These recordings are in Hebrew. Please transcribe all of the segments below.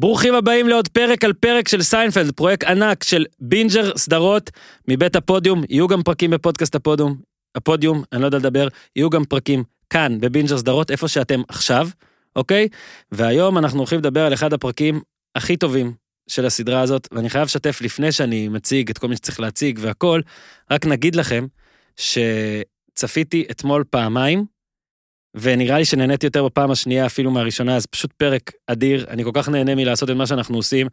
ברוכים הבאים לעוד פרק על פרק של סיינפלד, פרויקט ענק של בינג'ר סדרות מבית הפודיום, יהיו גם פרקים בפודקאסט הפודיום, הפודיום, אני לא יודע לדבר, יהיו גם פרקים כאן בבינג'ר סדרות, איפה שאתם עכשיו, אוקיי? והיום אנחנו הולכים לדבר על אחד הפרקים הכי טובים של הסדרה הזאת, ואני חייב לשתף לפני שאני מציג את כל מי שצריך להציג והכל, רק נגיד לכם שצפיתי אתמול פעמיים, ונראה לי שנהניתי יותר בפעם השנייה אפילו מהראשונה, אז פשוט פרק אדיר, אני כל כך נהנה מלעשות את מה שאנחנו עושים.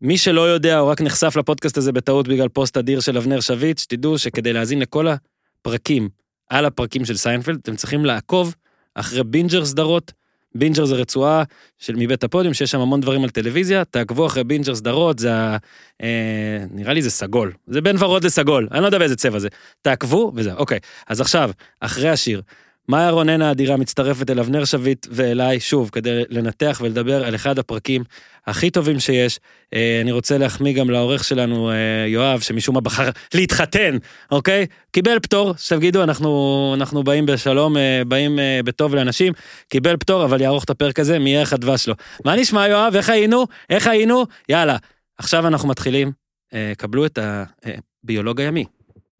מי שלא יודע או רק נחשף לפודקאסט הזה בטעות בגלל פוסט אדיר של אבנר שביט, שתדעו שכדי להאזין לכל הפרקים על הפרקים של סיינפלד, אתם צריכים לעקוב אחרי בינג'ר סדרות. בינג'ר זה רצועה של מבית הפודיום, שיש שם המון דברים על טלוויזיה, תעקבו אחרי בינג'ר סדרות, זה ה... אה, נראה לי זה סגול. זה בין ורוד לסגול, אני לא יודע באיזה צבע זה. תעקבו וזה, אוקיי. אז עכשיו, אחרי השיר, מאיה רונן האדירה מצטרפת אל אבנר שביט ואליי, שוב, כדי לנתח ולדבר על אחד הפרקים הכי טובים שיש. אה, אני רוצה להחמיא גם לעורך שלנו, אה, יואב, שמשום מה בחר להתחתן, אוקיי? קיבל פטור, שתגידו, אנחנו, אנחנו באים בשלום, אה, באים בטוב לאנשים, קיבל פטור, אבל יערוך את הפרק הזה מערך הדבש שלו. מה נשמע, יואב? איך היינו? איך היינו? יאללה. עכשיו אנחנו מתחילים. קבלו את הביולוג הימי.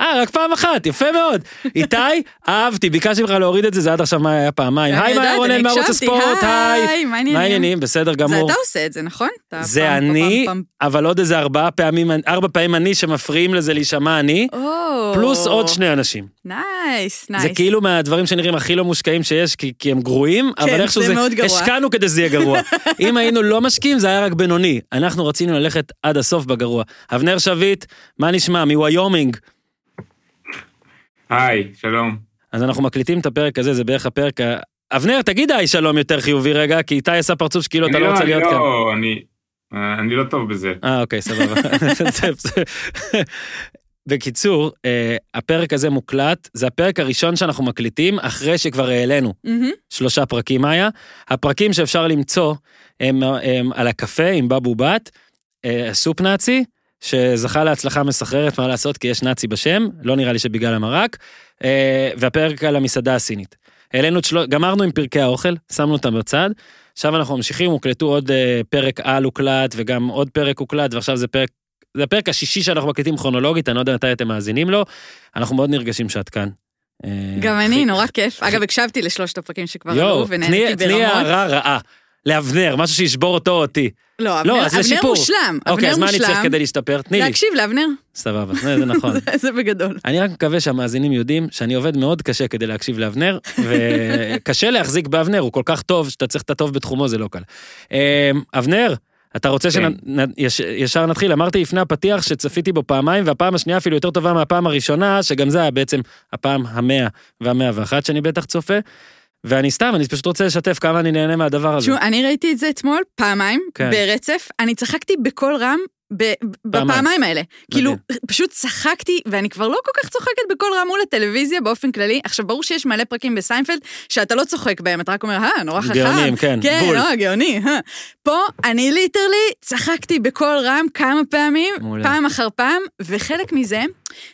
אה, רק פעם אחת, יפה מאוד. איתי, אהבתי, ביקשתי ממך להוריד את זה, זה עד עכשיו מה היה פעמיים. היי, מאיה רונן מערוץ הספורט, היי. מה העניינים? בסדר גמור. זה אתה עושה את זה, נכון? זה אני, אבל עוד איזה ארבעה פעמים, ארבע פעמים אני שמפריעים לזה להישמע אני, פלוס עוד שני אנשים. Nice, nice. זה כאילו מהדברים שנראים הכי לא מושקעים שיש, כי הם גרועים, אבל כן, איכשהו זה, השקענו כדי שזה יהיה גרוע. אם היינו לא משקיעים, זה היה רק בינוני. אנחנו רצינו ללכת עד הסוף בגרוע. אבנר שביט, מה נשמע? מוויומינג. היי, שלום. אז אנחנו מקליטים את הפרק הזה, זה בערך הפרק ה... אבנר, תגיד היי שלום יותר חיובי רגע, כי איתי עשה פרצוף שכאילו אתה לא, לא רוצה להיות לא, כאן. אני לא, אני, אני לא טוב בזה. אה, אוקיי, סבבה. בקיצור, אה, הפרק הזה מוקלט, זה הפרק הראשון שאנחנו מקליטים אחרי שכבר העלינו שלושה פרקים היה. הפרקים שאפשר למצוא הם, הם על הקפה עם בבו בת, אה, סופ נאצי, שזכה להצלחה מסחררת, מה לעשות, כי יש נאצי בשם, לא נראה לי שבגלל המרק, אה, והפרק על המסעדה הסינית. העלינו את שלוש, גמרנו עם פרקי האוכל, שמנו אותם בצד, עכשיו אנחנו ממשיכים, הוקלטו עוד אה, פרק על הוקלט, וגם עוד פרק הוקלט, ועכשיו זה פרק, זה הפרק השישי שאנחנו מקליטים כרונולוגית, אני לא יודע מתי אתם מאזינים לו, אנחנו מאוד נרגשים שאת כאן. אה, גם אני, נורא כיף. אגב, הקשבתי לשלושת הפרקים שכבר עלו, ונהניתי ברמות. תני הערה רעה. לאבנר, משהו שישבור אותו או אותי. לא, אבנר, לא, אבנר מושלם. אוקיי, אז מה אני צריך כדי להשתפר? תני לי. להקשיב לאבנר. סבבה, זה נכון. זה בגדול. אני רק מקווה שהמאזינים יודעים שאני עובד מאוד קשה כדי להקשיב לאבנר, וקשה להחזיק באבנר, הוא כל כך טוב, שאתה צריך את הטוב בתחומו, זה לא קל. אמ, אבנר, אתה רוצה כן. שישר נתחיל? אמרתי לפני הפתיח שצפיתי בו פעמיים, והפעם השנייה אפילו יותר טובה מהפעם הראשונה, שגם זה היה בעצם הפעם המאה והמאה ואחת שאני בטח צופה. ואני סתם, אני פשוט רוצה לשתף כמה אני נהנה מהדבר הזה. תשמעו, אני ראיתי את זה אתמול פעמיים, כן. ברצף, אני צחקתי בקול רם בפעמיים האלה. כאילו, פשוט צחקתי, ואני כבר לא כל כך צוחקת בקול רם מול הטלוויזיה באופן כללי. עכשיו, ברור שיש מלא פרקים בסיינפלד שאתה לא צוחק בהם, אתה רק אומר, אה, נורא חכם. גאונים, כן, כן, בול. כן, לא, גאוני. פה אני literally צחקתי בקול רם כמה פעמים, פעם אחר פעם, וחלק מזה...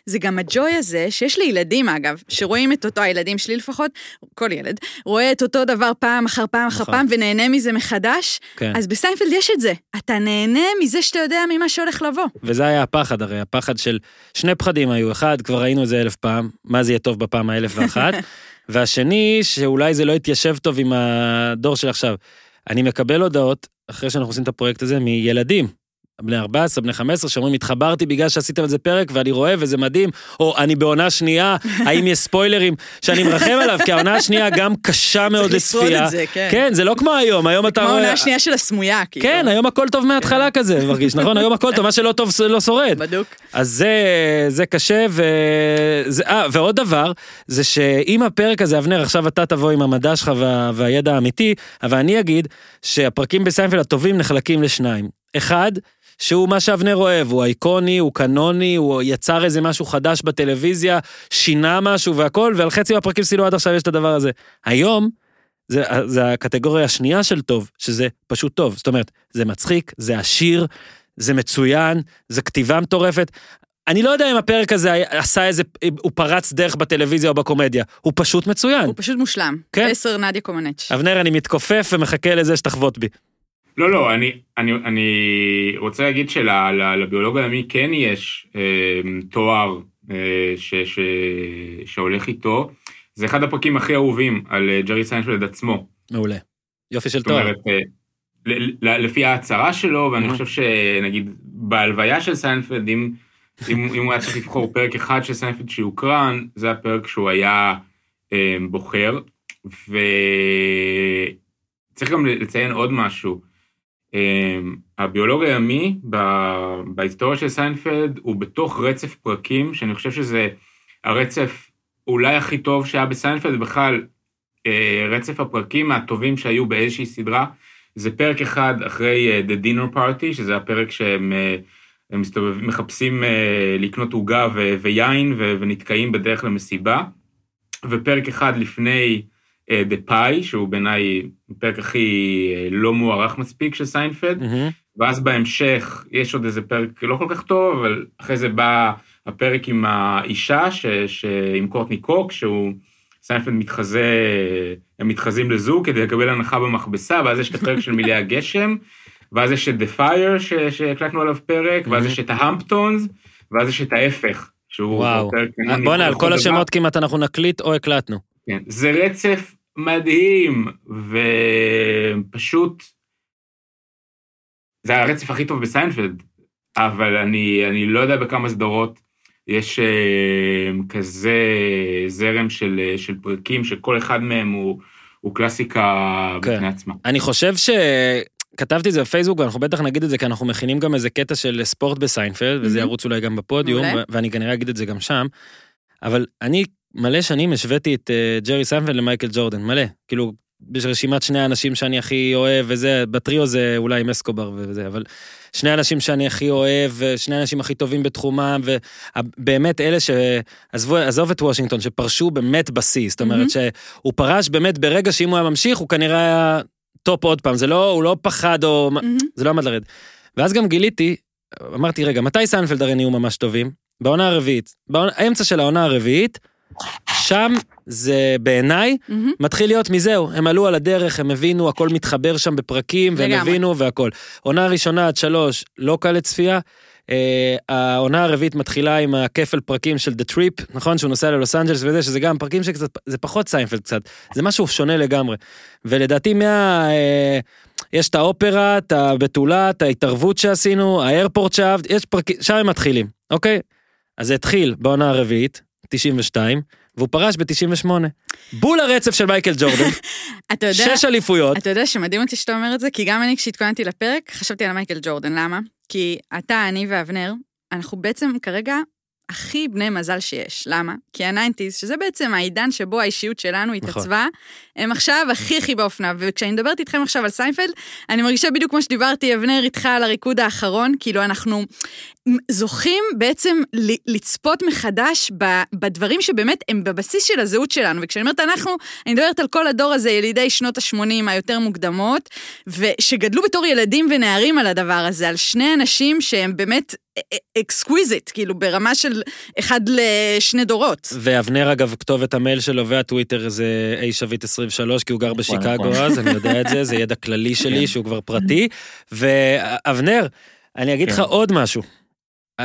זה גם הג'וי הזה, שיש לי ילדים אגב, שרואים את אותו, הילדים שלי לפחות, כל ילד, רואה את אותו דבר פעם אחר פעם אחר נכון. פעם ונהנה מזה מחדש, כן. אז בסיינפלד יש את זה. אתה נהנה מזה שאתה יודע ממה שהולך לבוא. וזה היה הפחד הרי, הפחד של שני פחדים היו, אחד, כבר ראינו את זה אלף פעם, מה זה יהיה טוב בפעם האלף ואחת, והשני, שאולי זה לא יתיישב טוב עם הדור של עכשיו. אני מקבל הודעות, אחרי שאנחנו עושים את הפרויקט הזה, מילדים. בני 14, בני 15, שאומרים, התחברתי בגלל שעשיתם על זה פרק ואני רואה וזה מדהים, או אני בעונה שנייה, האם יש ספוילרים שאני מרחם עליו, כי העונה השנייה גם קשה מאוד לצפייה. צריך לשרוד את זה, כן. כן, זה לא כמו היום, היום אתה רואה... כמו העונה השנייה של הסמויה, כאילו. כן, היום הכל טוב מההתחלה כן. כזה, מרגיש, נכון? היום הכל טוב, מה שלא טוב לא שורד. בדוק. אז זה, זה קשה, וזה, אה, ועוד דבר, זה שאם הפרק הזה, אבנר, עכשיו אתה תבוא עם המדע שלך וה, והידע האמיתי, אבל אני אגיד שהפרקים בסיינפלד הטובים נחלקים לשניים. אחד, שהוא מה שאבנר אוהב, הוא איקוני, הוא קנוני, הוא יצר איזה משהו חדש בטלוויזיה, שינה משהו והכל, ועל חצי מהפרקים סילו עד עכשיו יש את הדבר הזה. היום, זה, זה הקטגוריה השנייה של טוב, שזה פשוט טוב. זאת אומרת, זה מצחיק, זה עשיר, זה מצוין, זה כתיבה מטורפת. אני לא יודע אם הפרק הזה עשה איזה, הוא פרץ דרך בטלוויזיה או בקומדיה, הוא פשוט מצוין. הוא פשוט מושלם. כן. עשר נדיה קומנצ'י. אבנר, אני מתכופף ומחכה לזה שתחבוט בי. לא, לא, אני, אני, אני רוצה להגיד שלביולוג הימי כן יש אה, תואר אה, ש, ש, שהולך איתו. זה אחד הפרקים הכי אהובים על אה, ג'רי סיינפלד עצמו. מעולה. יופי של זאת תואר. אומרת, אה, לפי ההצהרה שלו, ואני. חושב שנגיד בהלוויה של סיינפלד, אם, אם, אם הוא היה צריך לבחור פרק אחד של סיינפלד שיוקרן, זה הפרק שהוא היה אה, בוחר. וצריך גם לציין עוד משהו. אה, הביולוג הימי בהיסטוריה של סיינפלד הוא בתוך רצף פרקים, שאני חושב שזה הרצף אולי הכי טוב שהיה בסיינפלד, ובכלל אה, רצף הפרקים הטובים שהיו באיזושהי סדרה. זה פרק אחד אחרי אה, The Dinner Party, שזה הפרק שהם אה, מסתובבים, מחפשים לקנות עוגה ויין ונתקעים בדרך למסיבה, ופרק אחד לפני The Pie, שהוא בעיניי הפרק הכי אה, לא מוערך מספיק של סיינפלד, מהמם. ואז בהמשך יש עוד איזה פרק לא כל כך טוב, אבל אחרי זה בא הפרק עם האישה, ש, ש, עם קורטני קוקס, שהוא, סיינפלד מתחזה, הם מתחזים לזוג כדי לקבל הנחה במכבסה, ואז יש את הפרק של מעילי הגשם, ואז יש את The Fire ש, שהקלטנו עליו פרק, ואז יש את ההמפטונס, ואז יש את ההפך, שהוא וואו. בואנה, על כל. השמות כמעט אנחנו נקליט או הקלטנו. כן, זה רצף מדהים, ופשוט... זה הרצף הכי טוב בסיינפלד, אבל אני, אני לא יודע בכמה סדרות יש אה, כזה זרם של, אה, של פרקים, שכל אחד מהם הוא, הוא קלאסיקה כן. בפני עצמה. אני חושב ש... כתבתי את זה בפייסבוק, ואנחנו בטח נגיד את זה, כי אנחנו מכינים גם איזה קטע של ספורט בסיינפלד, וזה מהמם. ירוץ אולי גם בפודיום, ואני כנראה אגיד את זה גם שם. אבל אני מלא שנים השוויתי את אה, ג'רי סיינפלד למייקל ג'ורדן, מלא. כאילו, יש רשימת שני האנשים שאני הכי אוהב, וזה, בטריו זה אולי עם אסקובר וזה, אבל שני האנשים שאני הכי אוהב, ושני האנשים הכי טובים בתחומם, ובאמת אלה שעזבו, עזוב את וושינגטון, שפרשו באמת בשיא, זאת אומרת מהמם. שהוא פרש באמת ברגע שאם הוא היה ממשיך, הוא כנראה היה טופ עוד פעם, זה לא, הוא לא פחד או... מהמם. זה לא עמד לרדת. ואז גם גיליתי, אמרתי, רגע, מתי סיינפלד הרי נהיו ממש טובים? בעונה הרביעית. באמצע של העונה הרביעית, שם זה בעיניי מהמם. מתחיל להיות מזהו, הם עלו על הדרך, הם הבינו, הכל מתחבר שם בפרקים, והם לגמרי. הבינו והכל. עונה ראשונה עד שלוש, לא קל לצפייה. אה, העונה הרביעית מתחילה עם הכפל פרקים של The Trip, נכון? שהוא נוסע ללוס אנג'לס וזה, שזה גם פרקים שקצת, זה פחות סיינפלד קצת, זה משהו שונה לגמרי. ולדעתי מה... אה, יש את האופרה, את הבתולה, את ההתערבות שעשינו, ה Airport שאהבת, יש פרקים, שם הם מתחילים, אוקיי? אז זה התחיל בעונה הרביעית, 92, והוא פרש ב-98. בול הרצף של מייקל ג'ורדן, אתה יודע... שש אליפויות. אתה יודע שמדהים אותי שאתה אומר את זה, כי גם אני כשהתכוננתי לפרק, חשבתי על מייקל ג'ורדן, למה? כי אתה, אני ואבנר, אנחנו בעצם כרגע הכי בני מזל שיש. למה? כי הניינטיז, שזה בעצם העידן שבו האישיות שלנו התעצבה, הם עכשיו הכי הכי באופנה. וכשאני מדברת איתכם עכשיו על סיינפלד, אני מרגישה בדיוק כמו שדיברתי, אבנר, איתך על הריקוד האחרון, כאילו אנחנו זוכים בעצם לצפות מחדש בדברים שבאמת הם בבסיס של הזהות שלנו. וכשאני אומרת אנחנו, אני מדברת על כל הדור הזה, ילידי שנות ה-80 היותר מוקדמות, ושגדלו בתור ילדים ונערים על הדבר הזה, על שני אנשים שהם באמת exquisite, כאילו ברמה של אחד לשני דורות. ואבנר אגב, כתובת המייל שלו והטוויטר זה A שביט 23, כי הוא גר בשיקגו נכון. אז, אני יודע את זה, זה ידע כללי שלי שהוא כבר פרטי. ואבנר, אני אגיד לך כן. עוד משהו.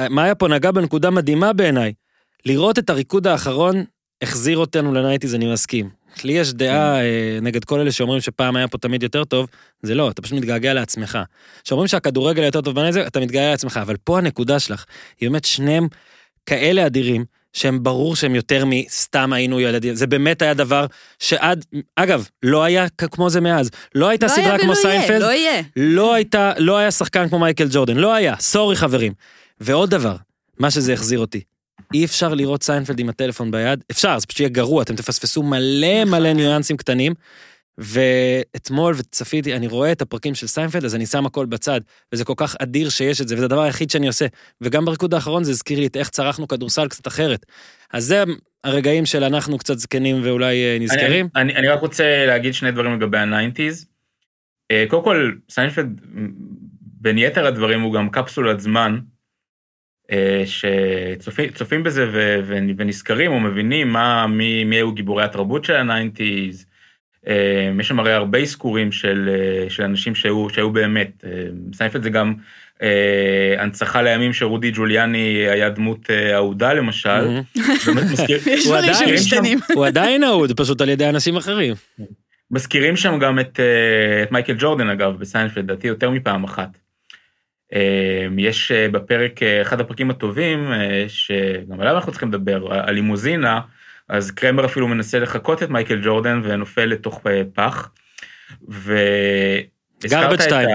מאיה פה נגעה בנקודה מדהימה בעיניי. לראות את הריקוד האחרון החזיר אותנו לניינטיז, אני מסכים. לי יש דעה אה, נגד כל אלה שאומרים שפעם היה פה תמיד יותר טוב, זה לא, אתה פשוט מתגעגע לעצמך. כשאומרים שהכדורגל יותר טוב בניינטיז, אתה מתגעגע לעצמך, אבל פה הנקודה שלך, היא באמת שניהם כאלה אדירים, שהם ברור שהם יותר מסתם היינו ילדים. זה באמת היה דבר שעד, אגב, לא היה כמו זה מאז. לא הייתה לא סדרה היה כמו ולא יהיה, סיינפלד, לא יהיה. לא הייתה, לא היה שחקן כמו מייקל ג'ורדן, לא היה, sorry חברים. ועוד דבר, מה שזה החזיר אותי, אי אפשר לראות סיינפלד עם הטלפון ביד, אפשר, זה פשוט יהיה גרוע, אתם תפספסו מלא נכון. מלא ניואנסים קטנים. ואתמול וצפיתי, אני רואה את הפרקים של סיינפלד, אז אני שם הכל בצד, וזה כל כך אדיר שיש את זה, וזה הדבר היחיד שאני עושה. וגם בריקוד האחרון זה הזכיר לי את איך צרכנו כדורסל קצת אחרת. אז זה הרגעים של אנחנו קצת זקנים ואולי אה, נזכרים. אני, אני, אני רק רוצה להגיד שני דברים לגבי הניינטיז. אה, קודם כל, סיינפלד, בין יתר הדברים, הוא גם קפסולת זמן. שצופים בזה ונזכרים או מבינים מה, מי, מי היו גיבורי התרבות של הניינטיז. יש שם הרי הרבה אזכורים של, של אנשים שהיו, שהיו באמת. סיינפלד זה גם אה, הנצחה לימים שרודי ג'וליאני היה דמות אה, אהודה למשל. הוא עדיין אהוד, פשוט על ידי אנשים אחרים. מזכירים שם גם את, אה, את מייקל ג'ורדן אגב בסיינפלד, לדעתי יותר מפעם אחת. יש בפרק, אחד הפרקים הטובים, שגם עליו אנחנו צריכים לדבר, הלימוזינה, אז קרמר אפילו מנסה לחקות את מייקל ג'ורדן ונופל לתוך פח. ו... garbage time.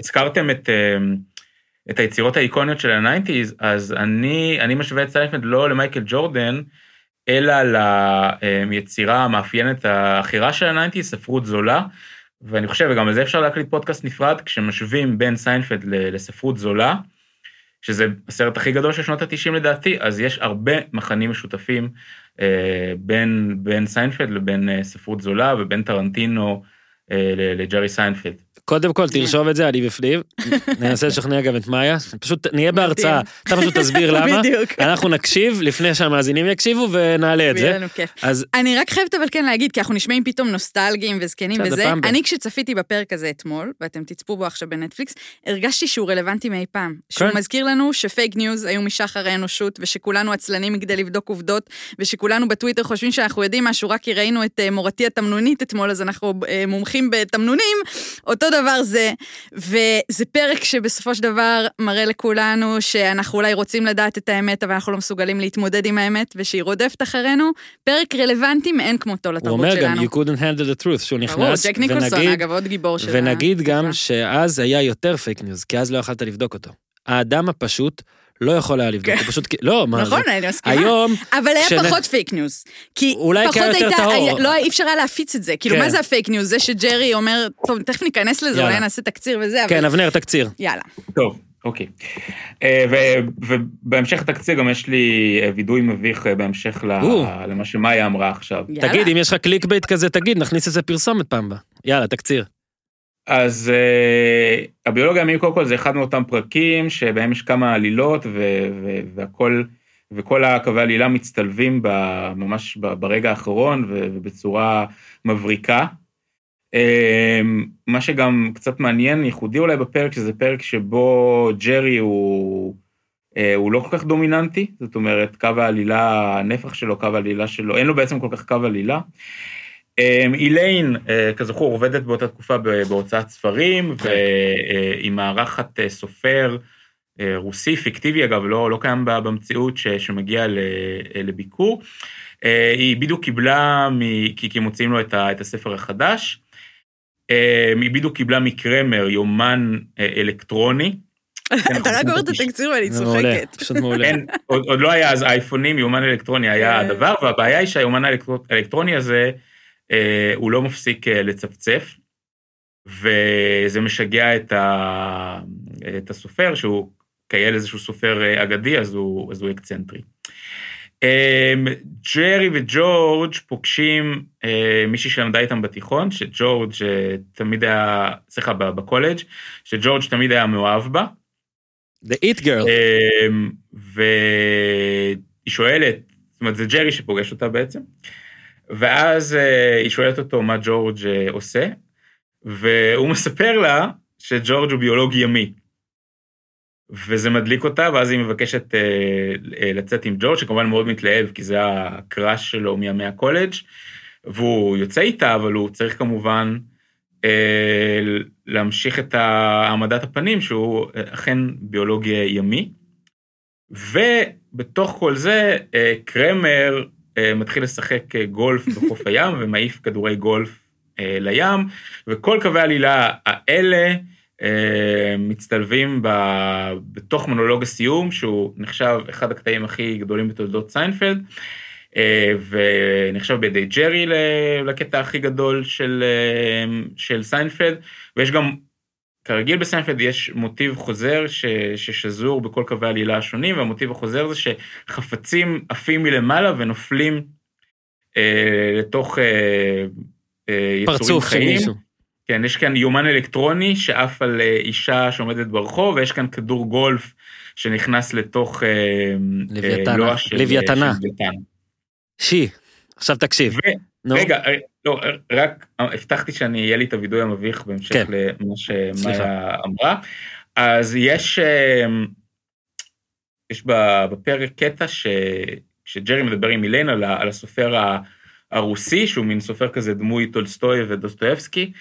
הזכרתם את, אמ, את היצירות האיקוניות של הניינטיז, אז אני, אני משווה את סיינפלד לא למייקל ג'ורדן, אלא ליצירה המאפיינת האחרת של הניינטיז, ספרות זולה, ואני חושב, וגם על זה אפשר להקליט פודקאסט נפרד, כשמשווים בין סיינפלד לספרות זולה, שזה הסרט הכי גדול של שנות ה-90 לדעתי, אז יש הרבה מכנים משותפים אה, בין, בין סיינפלד לבין אה, ספרות זולה ובין טרנטינו אה, לג'רי סיינפלד. קודם כל תרשום את זה, אני בפנים, ננסה לשכנע גם את מאיה, פשוט נהיה בהרצאה, אתה פשוט תסביר למה, אנחנו נקשיב לפני שהמאזינים יקשיבו ונעלה את זה. אז אני רק חייבת אבל כן להגיד, כי אנחנו נשמעים פתאום נוסטלגיים וזקנים וזה, אני כשצפיתי בפרק הזה אתמול, ואתם תצפו בו עכשיו בנטפליקס, הרגשתי שהוא רלוונטי מאי פעם. שהוא כן. מזכיר לנו שפייק ניוז היו משחר האנושות, ושכולנו עצלנים כדי לבדוק עובדות, ושכולנו בטוויטר חושבים שאנחנו יודעים משהו רק כי ראינו את אה, מורתי התמנונית אתמול, אז אנחנו אה, מומחים בתמנונים, אותו דבר זה, וזה פרק שבסופו של דבר מראה לכולנו שאנחנו אולי רוצים לדעת את האמת, אבל אנחנו לא מסוגלים להתמודד עם האמת, ושהיא רודפת אחרינו. פרק רלוונטי מאין כמותו לתרבות שלנו. הוא אומר גם, you couldn't handle the truth, שהוא נכנס, ג'ק ניקולסון, אגב, עוד גיבור של ונגיד גם שאז היה יותר פייק ניוז, כי אז לא יכלת לבדוק אותו. האדם הפשוט לא יכול היה לבדוק, הוא כן. פשוט, לא, מה נכון, אני מסכימה. היום... אבל היה פחות פייק ניוז. כי אולי פחות הייתה, לא, אי אפשר היה להפיץ את זה. כאילו, מה כן. זה הפייק ניוז? זה שג'רי אומר, טוב, תכף ניכנס לזה, אולי נעשה תקציר וזה, כן, אבנר, תקציר. יאללה. טוב. אוקיי. אה, ובהמשך התקציר גם יש לי אה, וידוי מביך אה, בהמשך למה שמאיה אמרה עכשיו. תגיד, אם יש לך clickbait כזה, תגיד, נכניס איזה פרסומת פעם בה. יאללה, תקציר. אז uh, הביולוג הימי קודם כל זה אחד מאותם פרקים שבהם יש כמה עלילות והכל, וכל הקווי עלילה מצטלבים ב, ממש ברגע האחרון ובצורה מבריקה. Uh, מה שגם קצת מעניין, ייחודי אולי בפרק, שזה פרק שבו ג'רי הוא, uh, הוא לא כל כך דומיננטי, זאת אומרת, קו העלילה, הנפח שלו, קו העלילה שלו, אין לו בעצם כל כך קו עלילה. אמ, איליין, אה, כזכור, עובדת באותה תקופה בהוצאת ספרים, כן. והיא מארחת אה, סופר אה, רוסי, פיקטיבי אגב, לא, לא קיים במציאות, שמגיע לביקור. היא בדיוק קיבלה, כי מוציאים לו את הספר החדש, היא בדיוק קיבלה מקרמר יומן אלקטרוני. כן, אתה רק אומר את התקציר ואני צוחקת. פשוט מעולה. עוד לא היה אז אייפונים, יומן אלקטרוני היה הדבר, והבעיה היא שהיומן האלקטרוני הזה, אה, הוא לא מפסיק אה, לצפצף, וזה משגע את, ה, את הסופר, שהוא קייל איזשהו סופר אה, אגדי, אז הוא, אז הוא אקצנטרי. ג'רי וג'ורג' פוגשים מישהי שלמדה איתם בתיכון, שג'ורג' תמיד היה, סליחה, בקולג', שג'ורג' תמיד היה מאוהב בה. The it girl. והיא שואלת, זאת אומרת, זה ג'רי שפוגש אותה בעצם, ואז uh, היא שואלת אותו מה ג'ורג' uh, עושה, והוא מספר לה שג'ורג' הוא ביולוג ימי. וזה מדליק אותה, ואז היא מבקשת uh, לצאת עם ג'ורג', שכמובן מאוד מתלהב, כי זה הקראש שלו מימי הקולג', והוא יוצא איתה, אבל הוא צריך כמובן להמשיך את העמדת הפנים, שהוא אכן ביולוג ימי. ובתוך כל זה, קרמר אה, מתחיל לשחק אה, גולף בחוף הים ומעיף כדורי גולף אה, לים, וכל קווי העלילה האלה מצטלבים בתוך מונולוג הסיום, שהוא נחשב אחד הקטעים הכי גדולים בתולדות סיינפלד, ונחשב בידי ג'רי לקטע הכי גדול של, של סיינפלד, ויש גם כרגיל בסיינפלד יש מוטיב חוזר ש, ששזור בכל קווי העלילה השונים, והמוטיב החוזר זה שחפצים עפים מלמעלה ונופלים אה, לתוך אה, אה, יצורים חיים. פרצוף. כן, יש כאן יומן אלקטרוני שעף על אה, אישה שעומדת ברחוב, ויש כאן כדור גולף שנכנס לתוך אה, לווייתן, לוע של לווייתן. לוויתן. שי, עכשיו תקשיב. ו- נו. רגע, אה, לא, אה, רק אה, הבטחתי שאני, יהיה לי את הווידוי המביך בהמשך כן. למה שמאיה. אמרה. אז יש, יש בפרק קטע ש, שג'רי מדבר עם איליין על, על הסופר הרוסי, שהוא מין סופר כזה דמוי טולסטוי ודוסטויבסקי,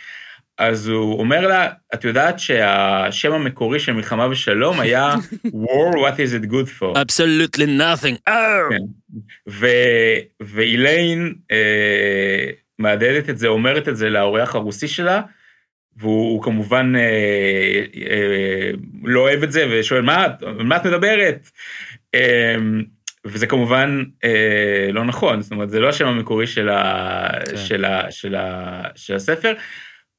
אז הוא אומר לה, את יודעת שהשם המקורי של מלחמה ושלום היה War, what is it good for? Absolutely nothing. Oh! כן. ו- ואיליין אה, מהדהדת את זה, אומרת את זה לאורח הרוסי שלה, והוא הוא כמובן אה, אה, לא אוהב את זה ושואל, מה, מה את מדברת? אה, וזה כמובן אה, לא נכון, זאת אומרת, זה לא השם המקורי של, ה, כן. של, ה, של, ה, של הספר,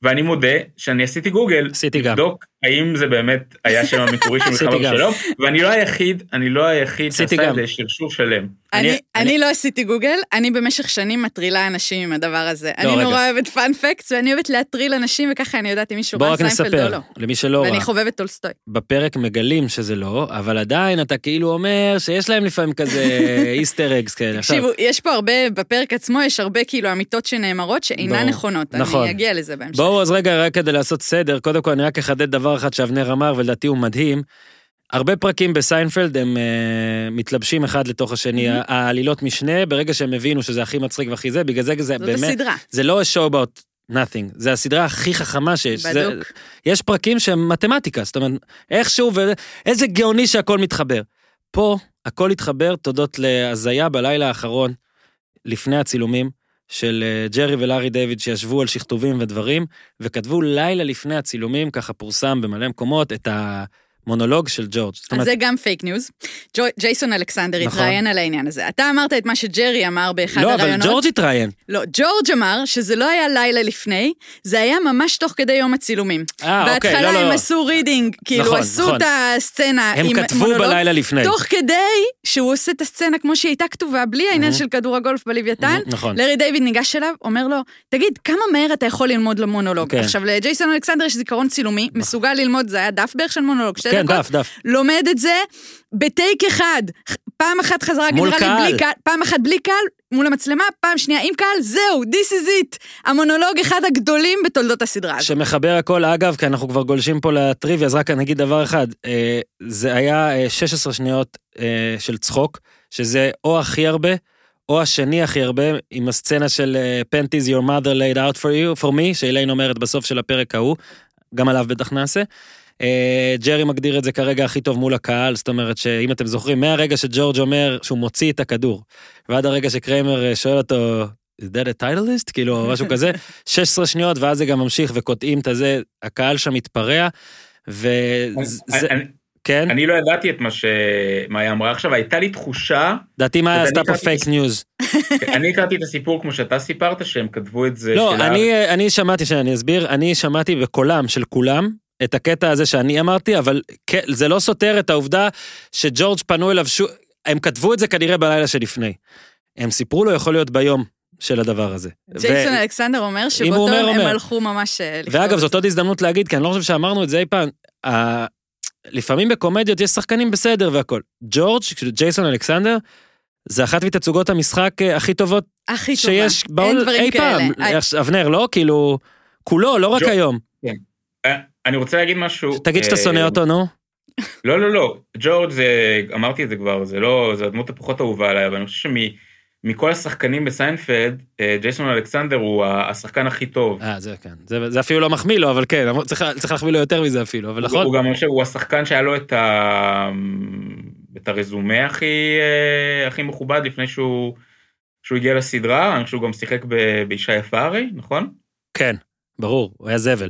ואני מודה שאני עשיתי גוגל, עשיתי גם. לבדוק האם זה באמת היה השם המקורי של מלחמה גם. ושלום, ואני לא היחיד, אני לא היחיד שעשה. את זה שרשור שלם. אני- אני, אני- אני לא עשיתי גוגל, אני במשך שנים מטרילה אנשים עם הדבר הזה. אני לא, רגע. נורא אוהבת fun facts, ואני אוהבת להטריל אנשים, וככה אני יודעת אם מישהו בוא ראה רק סיינפלד או נספר, לא. למי שלא ראה. ואני חובבת טולסטוי. בפרק מגלים שזה לא, אבל עדיין אתה כאילו אומר שיש להם לפעמים כזה Easter eggs כאלה. תקשיבו, יש פה הרבה, בפרק עצמו יש הרבה כאילו אמיתות שנאמרות שאינן. נכונות. נכון. אני אגיע לזה בהמשך. בואו אז רגע, רק כדי לעשות סדר, קודם כל אני רק אחדד דבר אחד שאבנר אמר, ולדעתי הוא מדהים. הרבה פרקים בסיינפלד הם uh, מתלבשים אחד לתוך השני, Mhm. העלילות משנה, ברגע שהם הבינו שזה הכי מצחיק והכי זה, בגלל זה זה זאת באמת, הסדרה. זה לא a show about nothing, זה הסדרה הכי חכמה שיש. זה, בדוק. יש פרקים שהם מתמטיקה, זאת אומרת, איכשהו, ואיזה גאוני שהכל מתחבר. פה הכל התחבר תודות להזיה בלילה האחרון, לפני הצילומים, של אה, ג'רי ולארי דיוויד שישבו על שכתובים ודברים, וכתבו לילה לפני הצילומים, ככה פורסם במלא מקומות, את המונולוג של ג'ורג'. אז זה גם פייק ניוז. ג'ייסון אלכסנדר נכון. התראיין על העניין הזה. אתה אמרת את מה שג'רי אמר באחד לא, אבל הראיונות. ג'ורג' התראיין. לא, ג'ורג' אמר שזה לא היה לילה לפני, זה היה ממש תוך כדי יום הצילומים. אה, אוקיי, לא, בהתחלה לא, הם לא. עשו reading, כאילו נכון, עשו נכון. את הסצנה הם עם כתבו מונולוג, בלילה לפני. תוך כדי שהוא עושה את הסצנה כמו שהיא הייתה כתובה, בלי העניין. של כדור הגולף בלוויתן. נכון. לארי דיוויד ניגש אליו, אומר לו, תגיד, כמה מהר אתה יכול ללמוד למונולוג? עכשיו, לג'ייסון אלכסנדר יש זיכרון צילומי, מסוגל ללמוד, זה היה דף בערך של מונולוג, שתי כן, דקות, דף, דף. לומד את זה בטייק אחד. פעם אחת חזרה, קהל. בלי קהל, פעם אחת בלי קהל, מול המצלמה, פעם שנייה עם קהל, זהו, this is it. המונולוג אחד הגדולים בתולדות הסדרה הזאת. שמחבר הכל, אגב, כי אנחנו כבר גולשים פה לטריוויה, אז רק אני אגיד דבר אחד, אה, זה היה אה, 16 שניות אה, של צחוק, שזה או הכי הרבה, או השני הכי הרבה, עם הסצנה של אה, Panties your mother laid out for you, for me, שאיליין אומרת בסוף של הפרק ההוא, גם עליו בטח נעשה. אה, ג'רי מגדיר את זה כרגע הכי טוב מול הקהל, זאת אומרת שאם אתם זוכרים, מהרגע שג'ורג' אומר שהוא מוציא את הכדור, ועד הרגע שקריימר אה, שואל אותו, is that a title list? כאילו, משהו כזה, 16 שניות, ואז זה גם ממשיך וקוטעים את הזה, הקהל שם מתפרע, וזה, כן, אני לא ידעתי את מה שמאיה אמרה עכשיו, הייתה לי תחושה, דעתי אני עשיתי פה פייק ניוז. אני הכרתי את הסיפור כמו שאתה סיפרת, שהם כתבו את זה. לא, אני, אני שמעתי, שאני אסביר, אני שמעתי בקולם של כולם את הקטע הזה שאני אמרתי, אבל כן, זה לא סותר את העובדה שג'ורג' פנו אליו שוב, הם כתבו את זה כנראה בלילה שלפני. הם סיפרו לו יכול להיות ביום של הדבר הזה. ג'ייסון ו- אלכסנדר אומר שבאותו אומר, יום הם אומר. הלכו ממש אה, ואגב, את זאת זה. עוד הזדמנות להגיד, כי אני לא חושב שאמרנו את זה אי פעם. ה- לפעמים בקומדיות יש שחקנים בסדר והכל. ג'ורג', ג'ייסון אלכסנדר, זה אחת מתצוגות המשחק אה, הכי טובות הכי. שיש בעול אי פעם. כאלה. עכשיו, אבנר, לא? כאילו, כולו, לא רק ג'ו- היום. אה, אני רוצה להגיד משהו. תגיד שאתה אה, שונא אותו, נו. לא, לא, לא. ג'ורג' זה, אמרתי את זה כבר, זה לא, זה הדמות הפחות אהובה עליי, אבל אני חושב שמכל השחקנים בסיינפלד, אה, ג'ייסון אלכסנדר הוא השחקן הכי טוב. אה, זה כן. זה- זה אפילו לא מחמיא לו, אבל כן, צריך צריך להחמיא לו יותר מזה אפילו, אבל נכון? הוא גם, חושב, הוא השחקן שהיה לו את, ה... את הרזומה הכי, אה, הכי מכובד לפני שהוא, שהוא הגיע לסדרה, אני חושב שהוא גם שיחק באישה יפה הרי, נכון? כן, ברור, הוא היה זבל.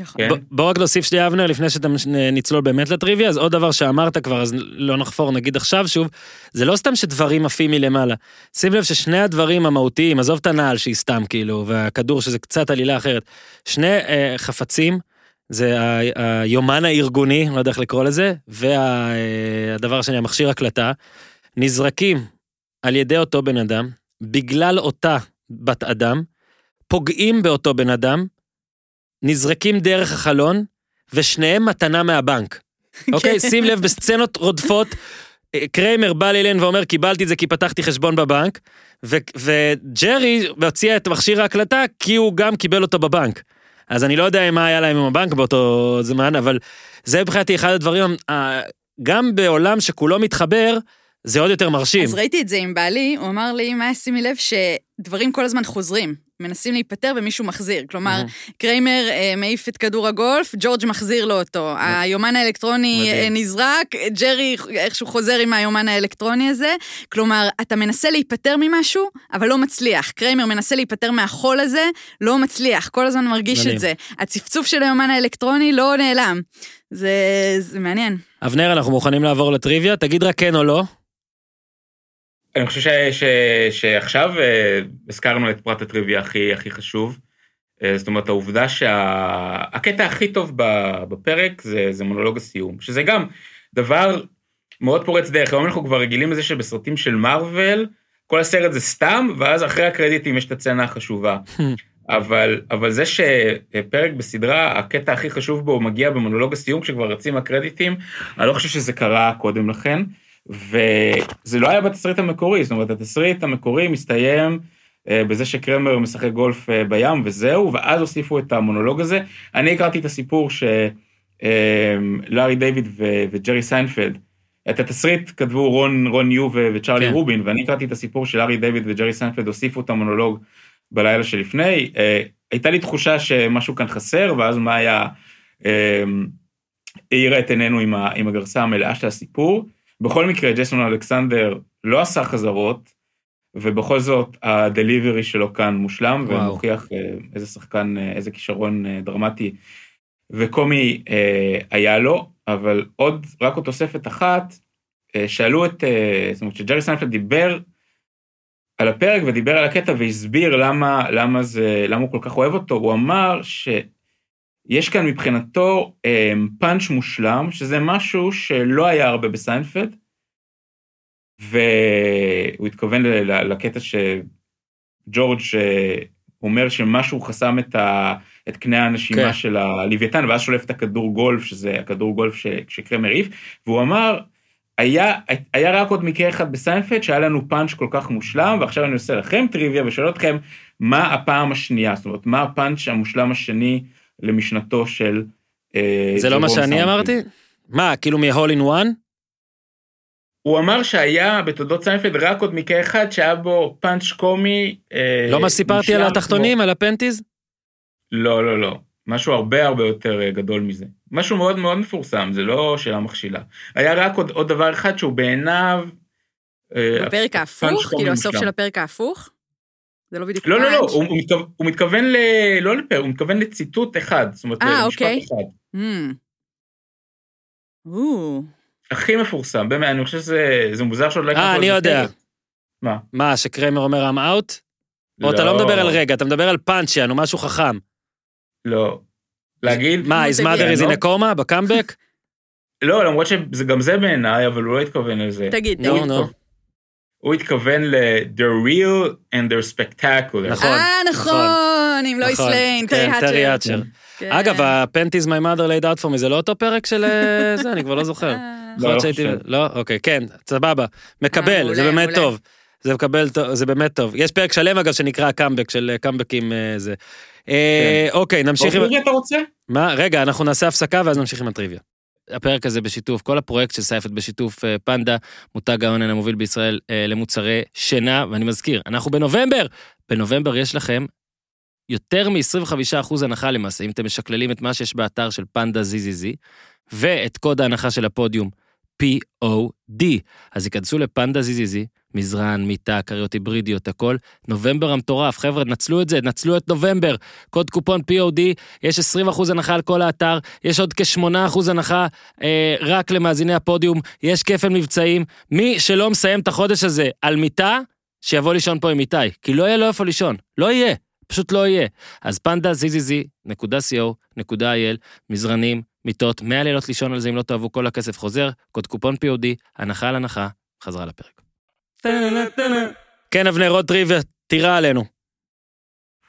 נכון. כן. בוא רק נוסיף שנייה, אבנר, לפני שאתה מש- נצלול באמת לטריוויה, אז עוד דבר שאמרת כבר, אז לא נחפור, נגיד עכשיו שוב, זה לא סתם שדברים עפים מלמעלה. שים לב ששני הדברים המהותיים, עזוב את הנעל שהיא סתם כאילו, והכדור שזה קצת עלילה אחרת, שני אה, חפצים, זה היומן הארגוני, לא יודע איך לקרוא לזה, והדבר השני, המכשיר הקלטה, נזרקים על ידי אותו בן אדם, בגלל אותה בת אדם, פוגעים באותו בן אדם, נזרקים דרך החלון, ושניהם מתנה מהבנק. אוקיי? שים לב, בסצנות רודפות, אה, קריימר בא לאילן ואומר, קיבלתי את זה כי פתחתי חשבון בבנק, ו- וג'רי הציע את מכשיר ההקלטה כי הוא גם קיבל אותו בבנק. אז אני לא יודע מה היה להם עם הבנק באותו זמן, אבל זה מבחינתי אחד הדברים, ה- גם בעולם שכולו מתחבר, זה עוד יותר מרשים. אז ראיתי את זה עם בעלי, הוא אמר לי, מה שימי לב שדברים כל הזמן חוזרים. מנסים להיפטר ומישהו מחזיר. כלומר, קריימר אה, מעיף את כדור הגולף, ג'ורג' מחזיר לו אותו. היומן האלקטרוני. אה, נזרק, ג'רי איכשהו חוזר עם היומן האלקטרוני הזה. כלומר, אתה מנסה להיפטר ממשהו, אבל לא מצליח. קריימר מנסה להיפטר מהחול הזה, לא מצליח. כל הזמן מרגיש. את זה. הצפצוף של היומן האלקטרוני לא נעלם. זה, זה מעניין. אבנר, אנחנו מוכנים לעבור לטריוויה? תגיד רק כן או לא. אני חושב ש, ש, שעכשיו אה, הזכרנו את פרט הטריוויה הכי, הכי חשוב. אה, זאת אומרת, העובדה שהקטע הכי טוב בפרק זה, זה מונולוג הסיום, שזה גם דבר מאוד פורץ דרך. היום אנחנו כבר רגילים לזה שבסרטים של מארוול, כל הסרט זה סתם, ואז אחרי הקרדיטים יש את הסצנה החשובה. אבל, אבל זה שפרק בסדרה, הקטע הכי חשוב בו מגיע במונולוג הסיום, כשכבר רצים הקרדיטים, אני לא חושב שזה קרה קודם לכן, וזה לא היה בתסריט המקורי, זאת אומרת, התסריט המקורי מסתיים אה, בזה שקרמר משחק גולף אה, בים וזהו, ואז הוסיפו את המונולוג הזה. אני הכרתי את הסיפור שלארי דיוויד ו- וג'רי סיינפלד, את התסריט כתבו רון, רון יו ו- וצ'רלי כן. רובין, ואני הכרתי את הסיפור של לארי דיוויד וג'רי סיינפלד הוסיפו את המונולוג בלילה שלפני. אה, הייתה לי תחושה שמשהו כאן חסר, ואז מאיה, אה, האירה את עינינו עם הגרסה המלאה של הסיפור. בכל מקרה, ג'ייסון אלכסנדר לא עשה חזרות, ובכל זאת ה delivery שלו כאן מושלם, וואו. ומוכיח אה, איזה שחקן, אה, איזה כישרון אה, דרמטי וקומי אה, היה לו, אבל עוד, רק עוד תוספת אחת, אה, שאלו את, אה, זאת אומרת, שג'רי סיינפלד דיבר על הפרק ודיבר על הקטע והסביר למה, למה, זה, למה הוא כל כך אוהב אותו, הוא אמר שיש כאן מבחינתו אה, פאנץ' מושלם, שזה משהו שלא היה הרבה בסיינפלד, והוא התכוון לקטע שג'ורג' אה, אומר שמשהו חסם את, ה, את קנה הנשימה. כן. של הלוויתן, ואז שולף את הכדור גולף, שזה הכדור גולף ש, שקרמר העיף, והוא אמר, היה, היה רק עוד מקרה אחד בסיינפלד שהיה לנו פאנץ' כל כך מושלם, ועכשיו אני עושה לכם טריוויה ושואל אתכם, מה הפעם השנייה? זאת אומרת, מה הפאנץ' המושלם השני למשנתו של... אה, זה לא מה שאני? אמרתי? מה, כאילו מ- hole in one? הוא אמר שהיה בתולדות סיינפלד רק עוד מקרה אחד שהיה בו פאנץ' קומי. אה, לא מה סיפרתי על התחתונים, על הפנטיז? לא, לא, לא. משהו הרבה הרבה יותר אה, גדול מזה. משהו מאוד מאוד מפורסם, זה לא שאלה מכשילה. היה רק עוד, עוד דבר אחד שהוא בעיניו... בפרק ההפוך, כאילו הסוף. של הפרק ההפוך? זה לא בדיוק לא, לא, לא. הוא, הוא, מתכוון, הוא מתכוון ל... לא לפרק, הוא מתכוון לציטוט אחד, זאת אומרת, אה, למשפט אוקיי. אחד. Hmm. או, הכי מפורסם, באמת, אני חושב שזה זה מוזר שעוד לא הכנסנו אה, אני יודע. מה? מה, שקרמר אומר I'm out? או אתה לא מדבר על רגע, אתה מדבר על פאנץ' יענו, משהו חכם. לא. להגיד... מה, his mother is in a coma? בקאמבק? לא, למרות שגם זה בעיניי, אבל הוא לא התכוון לזה. תגיד, נו, תגיד. נו. הוא התכוון ל-they're real and they're spectacular. נכון. אה, נכון, עם לואיס נכון, ליין, כן, טרי טרי האצ'ר. כן. אגב, ה panties my mother laid out for me זה לא אותו פרק של אה, זה, אני כבר לא זוכר. אה, לא. חושב. לא? אוקיי, כן, סבבה. מקבל, מעולה, זה באמת. טוב. זה מקבל, טוב, זה באמת טוב. יש פרק שלם אגב שנקרא קאמבק של אה, קאמבקים אה, זה. אה, אוקיי, נמשיך עם... אתה רוצה? מה? רגע, אנחנו נעשה הפסקה ואז נמשיך עם הטריוויה. הפרק הזה בשיתוף, כל הפרויקט של סייפת בשיתוף אה, פנדה, מותג האונן המוביל בישראל אה, למוצרי שינה, ואני מזכיר, אנחנו בנובמבר. בנובמבר יש לכם יותר מ-25% הנחה למעשה, אם אתם משקללים את מה שיש באתר של פנדה ZZZ, ואת קוד ההנחה של הפודיום POD. אז ייכנסו לפנדה ZZZ, מזרן, מיטה, כריות היברידיות, הכל. נובמבר המטורף, חבר'ה, נצלו את זה, נצלו את נובמבר. קוד קופון POD, יש 20% הנחה על כל האתר, יש עוד כ-8% הנחה אה, רק למאזיני הפודיום, יש כפל מבצעים. מי שלא מסיים את החודש הזה על מיטה, שיבוא לישון פה עם איתי, כי לא יהיה לו איפה לישון, לא יהיה, פשוט לא יהיה. אז פנדה zzz.co.il, מזרנים, מיטות, 100 לילות לישון על זה אם לא תאהבו, כל הכסף חוזר, קוד קופון POD, הנחה על הנחה, חזרה לפרק. כן, אבנר, עוד טריוויה, תירה עלינו.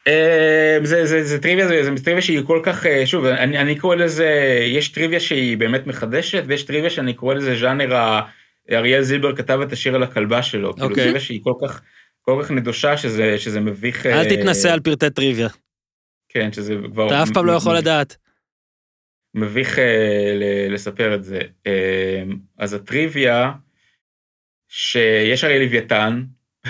אה, זה, טריוויה, זה, טריוויה שהיא כל כך, אה, שוב, אני, קורא לזה, יש טריוויה שהיא באמת מחדשת, ויש טריוויה שאני קורא לזה ז'אנר, אריאל זילבר כתב את השיר על הכלבה שלו. כאילו, אוקיי. טריוויה שהיא כל כך, כל כך נדושה, שזה, שזה מביך... אל אה, תתנשא על פרטי טריוויה, כן, שזה כבר... אתה אף פעם לא יכול לדעת. מביך אה, לספר את זה. אה, אז הטריוויה, שיש הרי לוויתן,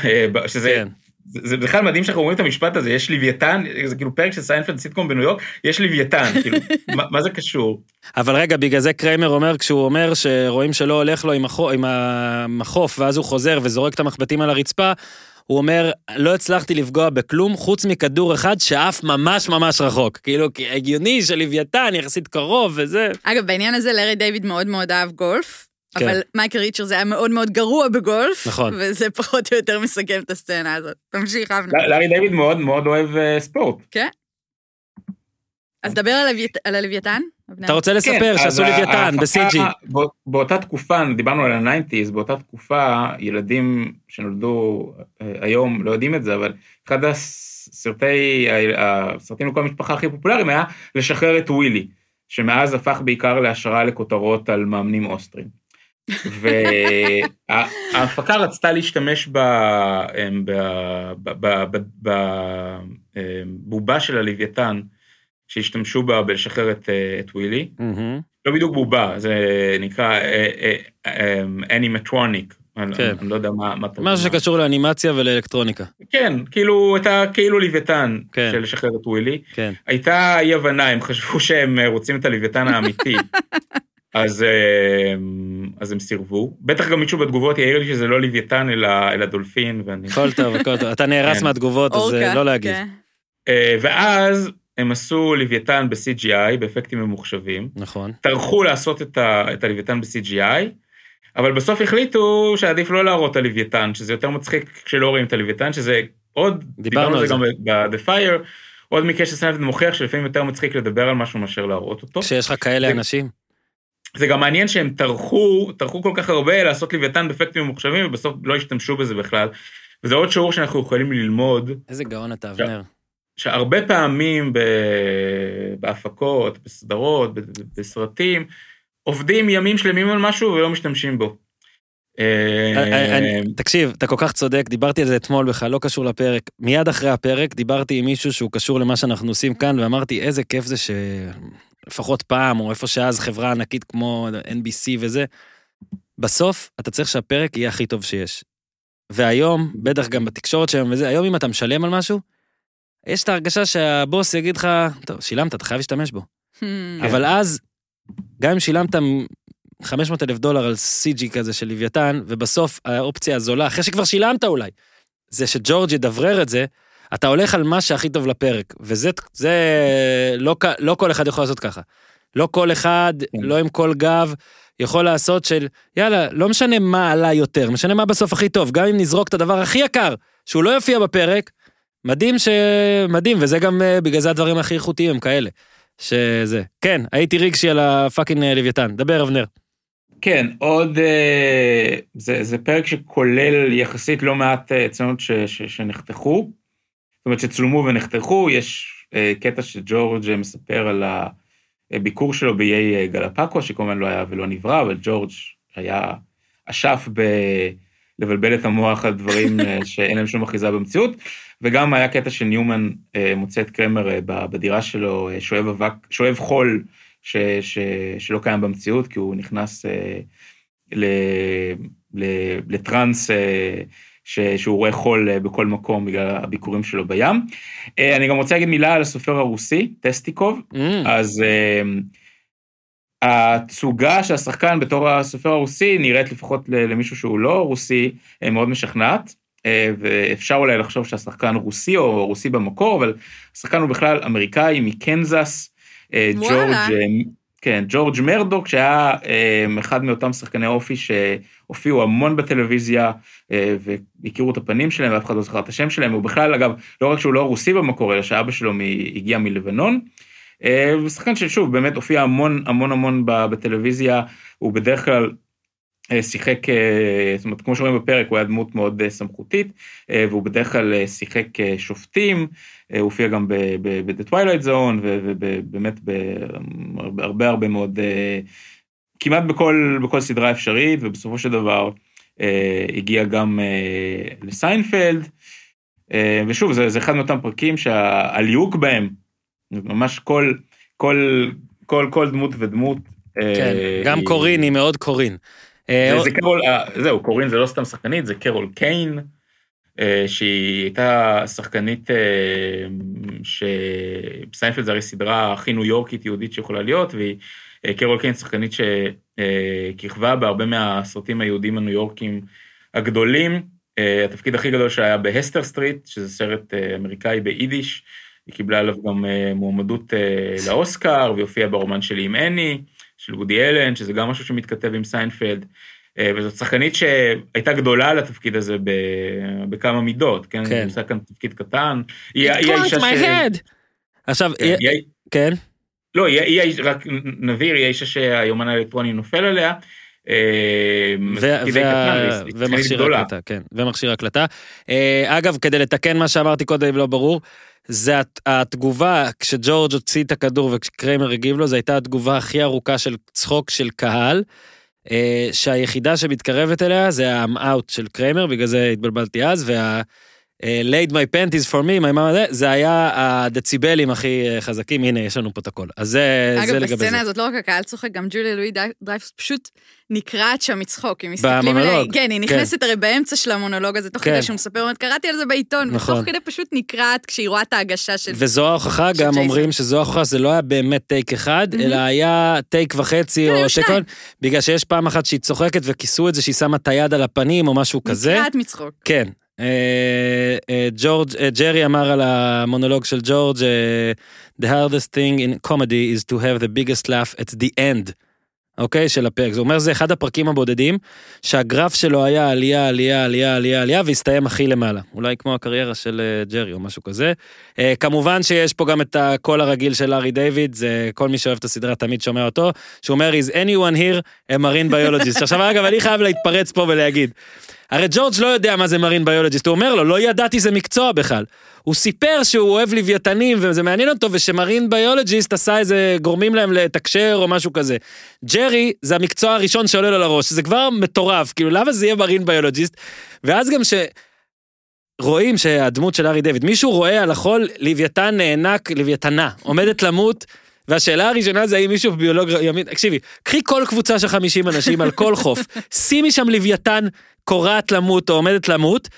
אה, שזה... כן. זה בכלל מדהים שאנחנו אומרים את המשפט הזה, יש לוויתן, זה כאילו פרק של סיינפלד סיטקום בניו יורק, יש לוויתן, כאילו, מה, מה זה קשור? אבל רגע, בגלל זה קרמר אומר, כשהוא אומר שרואים שלא הולך לו עם, החו, עם המחוף, ואז הוא חוזר וזורק את המחבטים על הרצפה, הוא אומר, לא הצלחתי לפגוע בכלום חוץ מכדור אחד שעף ממש ממש רחוק. כאילו, הגיוני שלוויתן יחסית קרוב וזה. אגב, בעניין הזה לארי דיוויד מאוד מאוד אהב גולף, כן. אבל מייקל ריצ'רד זה היה מאוד מאוד גרוע בגולף, נכון. וזה פחות או יותר מסכם את הסצנה הזאת. תמשיך, אבנר. לארי דיוויד מאוד מאוד אוהב אה, ספורט. אז דבר על הלוויתן. אתה רוצה לספר כן, שעשו לוויתן. בא- באותה תקופה, דיברנו על הניינטיז, באותה תקופה, ילדים שנולדו אה, היום לא יודעים את זה, אבל אחד הסרטי, הסרטים לכל המשפחה הכי פופולריים היה לשחרר את ווילי, שמאז הפך בעיקר להשראה לכותרות על מאמנים אוסטרים. וההפקה רצתה להשתמש ב- אמ, ב- ב- ב- ב- בבובה של הלוויתן, שהשתמשו בה בלשחרר את, אה, את ווילי. מהמם. לא בדיוק בובה, זה נקרא אנימטרוניק. אני כן. אני לא יודע מה... מה משהו שקשור לאנימציה ולאלקטרוניקה. כן, כאילו, את הכאילו לוויתן כן. של לשחרר את ווילי. כן. הייתה אי הבנה, הם חשבו שהם רוצים את הלוויתן האמיתי. אז, אה, אז הם סירבו. בטח גם מישהו בתגובות יעיר לי שזה לא לוויתן אלא, אלא דולפין, ואני... הכל טוב, הכל טוב. אתה נהרס כן. מהתגובות, אז אה, אורקה, לא להגיב. כן. אה, ואז הם עשו לוויתן ב-CGI, באפקטים ממוחשבים. נכון. טרחו לעשות את, ה, את הלוויתן ב-CGI, אבל בסוף החליטו שעדיף לא להראות את הלוויתן, שזה יותר מצחיק כשלא רואים את הלוויתן, שזה עוד, דיברנו על זה גם ב-The Fire, עוד מקרה שסיינפלד מוכיח שלפעמים יותר מצחיק לדבר על משהו מאשר להראות אותו. כשיש לך כאלה זה- אנשים. זה גם מעניין שהם טרחו, טרחו כל כך הרבה לעשות לוויתן באפקטים ממוחשבים, ובסוף לא השתמשו בזה בכלל. וזה עוד שיעור שאנחנו יכולים ללמוד, איזה גאון אתה, אבנר. שהרבה פעמים. בהפקות, בסדרות, בסרטים, עובדים ימים שלמים על משהו ולא משתמשים בו. אה, אה, אני- תקשיב, אתה כל כך צודק, דיברתי על זה אתמול בכלל, לא קשור לפרק. מיד אחרי הפרק דיברתי עם מישהו שהוא קשור למה שאנחנו עושים כאן, ואמרתי, איזה כיף זה שלפחות פעם, או איפה שאז חברה ענקית כמו NBC וזה, בסוף אתה צריך שהפרק יהיה הכי טוב שיש. והיום, בטח גם בתקשורת שלהם וזה, היום אם אתה משלם על משהו, יש את ההרגשה שהבוס יגיד לך, טוב, שילמת, אתה חייב להשתמש בו. Hmm. אבל אז, גם אם שילמת 500 אלף דולר על CG כזה של לוויתן, ובסוף האופציה הזולה, אחרי שכבר שילמת אולי, זה שג'ורג' ידברר את זה, אתה הולך על מה שהכי טוב לפרק, וזה זה, לא, לא כל אחד יכול לעשות ככה. לא כל אחד, כן. לא עם כל גב, יכול לעשות של, יאללה, לא משנה מה עלה יותר, משנה מה בסוף הכי טוב, גם אם נזרוק את הדבר הכי יקר, שהוא לא יופיע בפרק, מדהים ש... מדהים, וזה גם, אה, בגלל זה הדברים הכי איכותיים הם כאלה. שזה, כן, הייתי רגשי על הפאקינג אה, לוויתן. דבר, אבנר. כן, עוד, אה, זה, זה פרק שכולל יחסית לא מעט צנות ש, ש, שנחתכו, זאת אומרת שצולמו ונחתכו, יש קטע שג'ורג' מספר על הביקור שלו באיי גלפקו, שכמובן לא היה ולא נברא, אבל ג'ורג' היה אשף ב... לבלבל את המוח על דברים אה, שאין להם שום אחיזה במציאות, וגם היה קטע שניומן אה, מוצא את קרמר אה, בדירה שלו, שואב אבק, שואב חול ש, ש, שלא קיים במציאות, כי הוא נכנס ל, ל, לטראנס ש, שהוא רואה חול בכל מקום בגלל הביקורים שלו בים. אני גם רוצה להגיד מילה על הסופר הרוסי, טסטיקוב, Mm, אז אה, התצוגה של השחקן בתור הסופר הרוסי נראית לפחות למישהו שהוא לא רוסי אה, מאוד משכנעת, אה, ואפשר אולי לחשוב שהשחקן רוסי או רוסי במקור, אבל השחקן הוא בכלל אמריקאי מקנזס, אה. ג'ורג' כן, ג'ורג' מרדוק, שהיה אחד מאותם שחקני אופי שהופיעו המון בטלוויזיה והכירו את הפנים שלהם ואף אחד לא זכר את השם שלהם, הוא בכלל, אגב, לא רק שהוא לא רוסי במקור, אלא שאבא שלו הגיע מלבנון. אה, ושחקן ששוב, באמת הופיע המון המון המון בטלוויזיה, הוא בדרך כלל שיחק, זאת אומרת, כמו שאומרים בפרק, הוא היה דמות מאוד סמכותית, והוא בדרך כלל שיחק שופטים, הוא הופיע גם ב-The Twilight Zone, ובאמת בהרבה הרבה מאוד, כמעט בכל, בכל סדרה אפשרית, ובסופו של דבר הגיע גם לסיינפלד, ושוב, זה, זה אחד מאותם פרקים שהליהוק בהם, ממש כל, כל, כל, כל דמות ודמות. כן, גם קורין היא מאוד קורין. זה קרול, זהו, קורין זה לא סתם שחקנית, זה קרול קיין, שהיא הייתה שחקנית שסיינפלד זה הרי סדרה הכי ניו יורקית יהודית שיכולה להיות, והיא קרול קיין שחקנית שכיכבה בהרבה מהסרטים היהודים הניו יורקים הגדולים. התפקיד הכי גדול שהיה בהסטר סטריט, שזה סרט אמריקאי ביידיש, היא קיבלה עליו גם מועמדות לאוסקר, והיא הופיעה ברומן שלי עם אני. של וודי אלן, שזה גם משהו שמתכתב עם סיינפלד, וזאת שחקנית שהייתה גדולה על התפקיד הזה בכמה מידות, כן? כן. היא עושה כאן תפקיד קטן. היא האישה ש... עכשיו, כן? לא, היא רק נבהיר, היא האישה שהיומן האלקטרוני נופל עליה. ומכשיר הקלטה, כן, ומכשיר הקלטה. אגב, כדי לתקן מה שאמרתי קודם, לא ברור, זה התגובה, כשג'ורג' הוציא את הכדור וכשקריימר הגיב לו, זו הייתה התגובה הכי ארוכה של צחוק של קהל, שהיחידה שמתקרבת אליה זה האם-אאוט של קריימר, בגלל זה התבלבלתי אז, וה... laid my panties for me, my mama, זה, זה היה הדציבלים הכי חזקים, הנה יש לנו פה את הכל. אז זה, אגב, זה לגבי זה. אגב, בסצנה הזאת לא רק הקהל צוחק, גם ג'וליה לואי דרייפוס פשוט נקרעת שם מצחוק, אם מסתכלים עליה, כן, היא נכנסת כן. הרי באמצע של המונולוג הזה, תוך כן. כדי שהוא מספר, אומרת, קראתי על זה בעיתון, נכון. ותוך כדי פשוט נקרעת כשהיא רואה את ההגשה של... וזו ההוכחה, גם ג'ייסון. אומרים שזו ההוכחה, זה לא היה באמת טייק אחד, mm-hmm. אלא היה טייק וחצי או טייקון, בגלל שיש פעם אחת שהיא צוחקת וכיסו את זה שהיא שמה את היד על הפנים או משהו כזה. נקרעת מצחוק. כן. ג'ורג', ג'רי אמר על המונולוג של ג'ורג', The hardest thing in comedy is to have the biggest laugh at the end. אוקיי? Okay, של הפרק. זה אומר זה אחד הפרקים הבודדים שהגרף שלו היה עלייה, עלייה, עלייה, עלייה, עלייה, והסתיים הכי למעלה. אולי כמו הקריירה של ג'רי או משהו כזה. Uh, כמובן שיש פה גם את הקול הרגיל של ארי דיוויד, זה כל מי שאוהב את הסדרה תמיד שומע אותו, שהוא אומר, is anyone here a marine biologist. עכשיו אגב, אני חייב להתפרץ פה ולהגיד. הרי ג'ורג' לא יודע מה זה מרין ביולוג'יסט, הוא אומר לו, לא ידעתי זה מקצוע בכלל. הוא סיפר שהוא אוהב לוויתנים וזה מעניין אותו, ושמרין ביולוג'יסט עשה איזה, גורמים להם לתקשר או משהו כזה. ג'רי זה המקצוע הראשון שעולה לו לראש, זה כבר מטורף, כאילו למה זה יהיה מרין ביולוג'יסט? ואז גם ש... רואים שהדמות של ארי דיוויד, מישהו רואה על החול לוויתן נאנק, לוויתנה, עומדת למות, והשאלה הראשונה זה האם מישהו ביולוג ימין, תקשיבי, קחי כל קבוצה של 50 אנשים על כל חוף, שימי שם לוויתן קורעת למות או עומדת למות,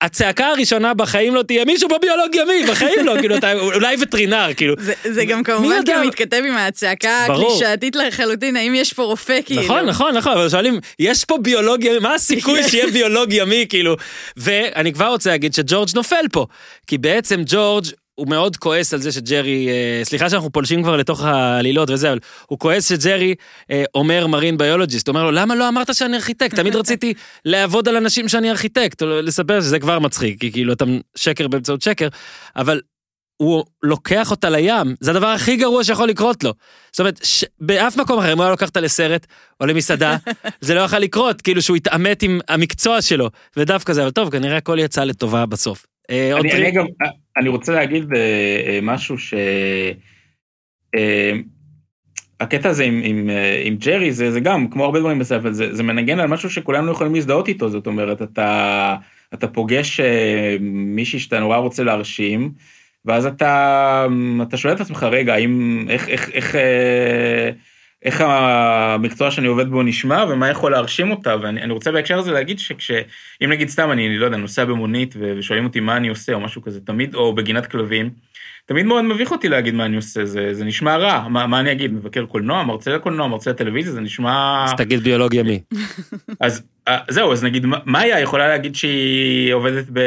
הצעקה הראשונה בחיים לא תהיה מישהו בביולוג ימי, בחיים לא, כאילו, אתה אולי וטרינר, כאילו. זה, זה גם כמובן כאילו מתכתב עם ההצעקה הקלישאתית לחלוטין, האם יש פה רופא, כאילו. נכון, נכון, נכון, אבל שואלים, יש פה ביולוג ימי, מה הסיכוי שיהיה ביולוג ימי, כאילו? ואני כבר רוצה להגיד שג'ורג' נופל פה, כי בעצם ג'ורג' הוא מאוד כועס על זה שג'רי, אה, סליחה שאנחנו פולשים כבר לתוך העלילות וזה, אבל הוא כועס שג'רי אה, אומר מרין ביולוג'יסט, אומר לו, למה לא אמרת שאני ארכיטקט? תמיד רציתי לעבוד על אנשים שאני ארכיטקט, או לספר שזה כבר מצחיק, כי כאילו אתה שקר באמצעות שקר, אבל הוא לוקח אותה לים, זה הדבר הכי גרוע שיכול לקרות לו. זאת אומרת, ש... באף מקום אחר, אם הוא היה לוקח אותה לסרט או למסעדה, זה לא יכול לקרות, כאילו שהוא יתעמת עם המקצוע שלו, ודווקא זה, אבל טוב, כנראה הכל יצא לטובה בסוף. אה, אני, אני, גם, אני רוצה להגיד אה, משהו ש... אה, הקטע הזה עם, עם, עם ג'רי זה, זה גם, כמו הרבה דברים בספר, זה, זה מנגן על משהו שכולנו יכולים להזדהות איתו, זאת אומרת, אתה, אתה פוגש מישהי שאתה נורא רוצה להרשים, ואז אתה, אתה שואל את עצמך, רגע, האם, איך, איך, איך, איך המקצוע שאני עובד בו נשמע ומה יכול להרשים אותה ואני רוצה בהקשר הזה להגיד שכש... אם נגיד סתם אני לא יודע נוסע במונית ושואלים אותי מה אני עושה או משהו כזה תמיד או בגינת כלבים. תמיד מאוד מביך אותי להגיד מה אני עושה זה, זה נשמע רע מה, מה אני אגיד מבקר קולנוע מרצה לקולנוע מרצה לטלוויזיה זה נשמע אז תגיד ביולוג ימי. אז אה, זהו אז נגיד מאיה יכולה להגיד שהיא עובדת ב,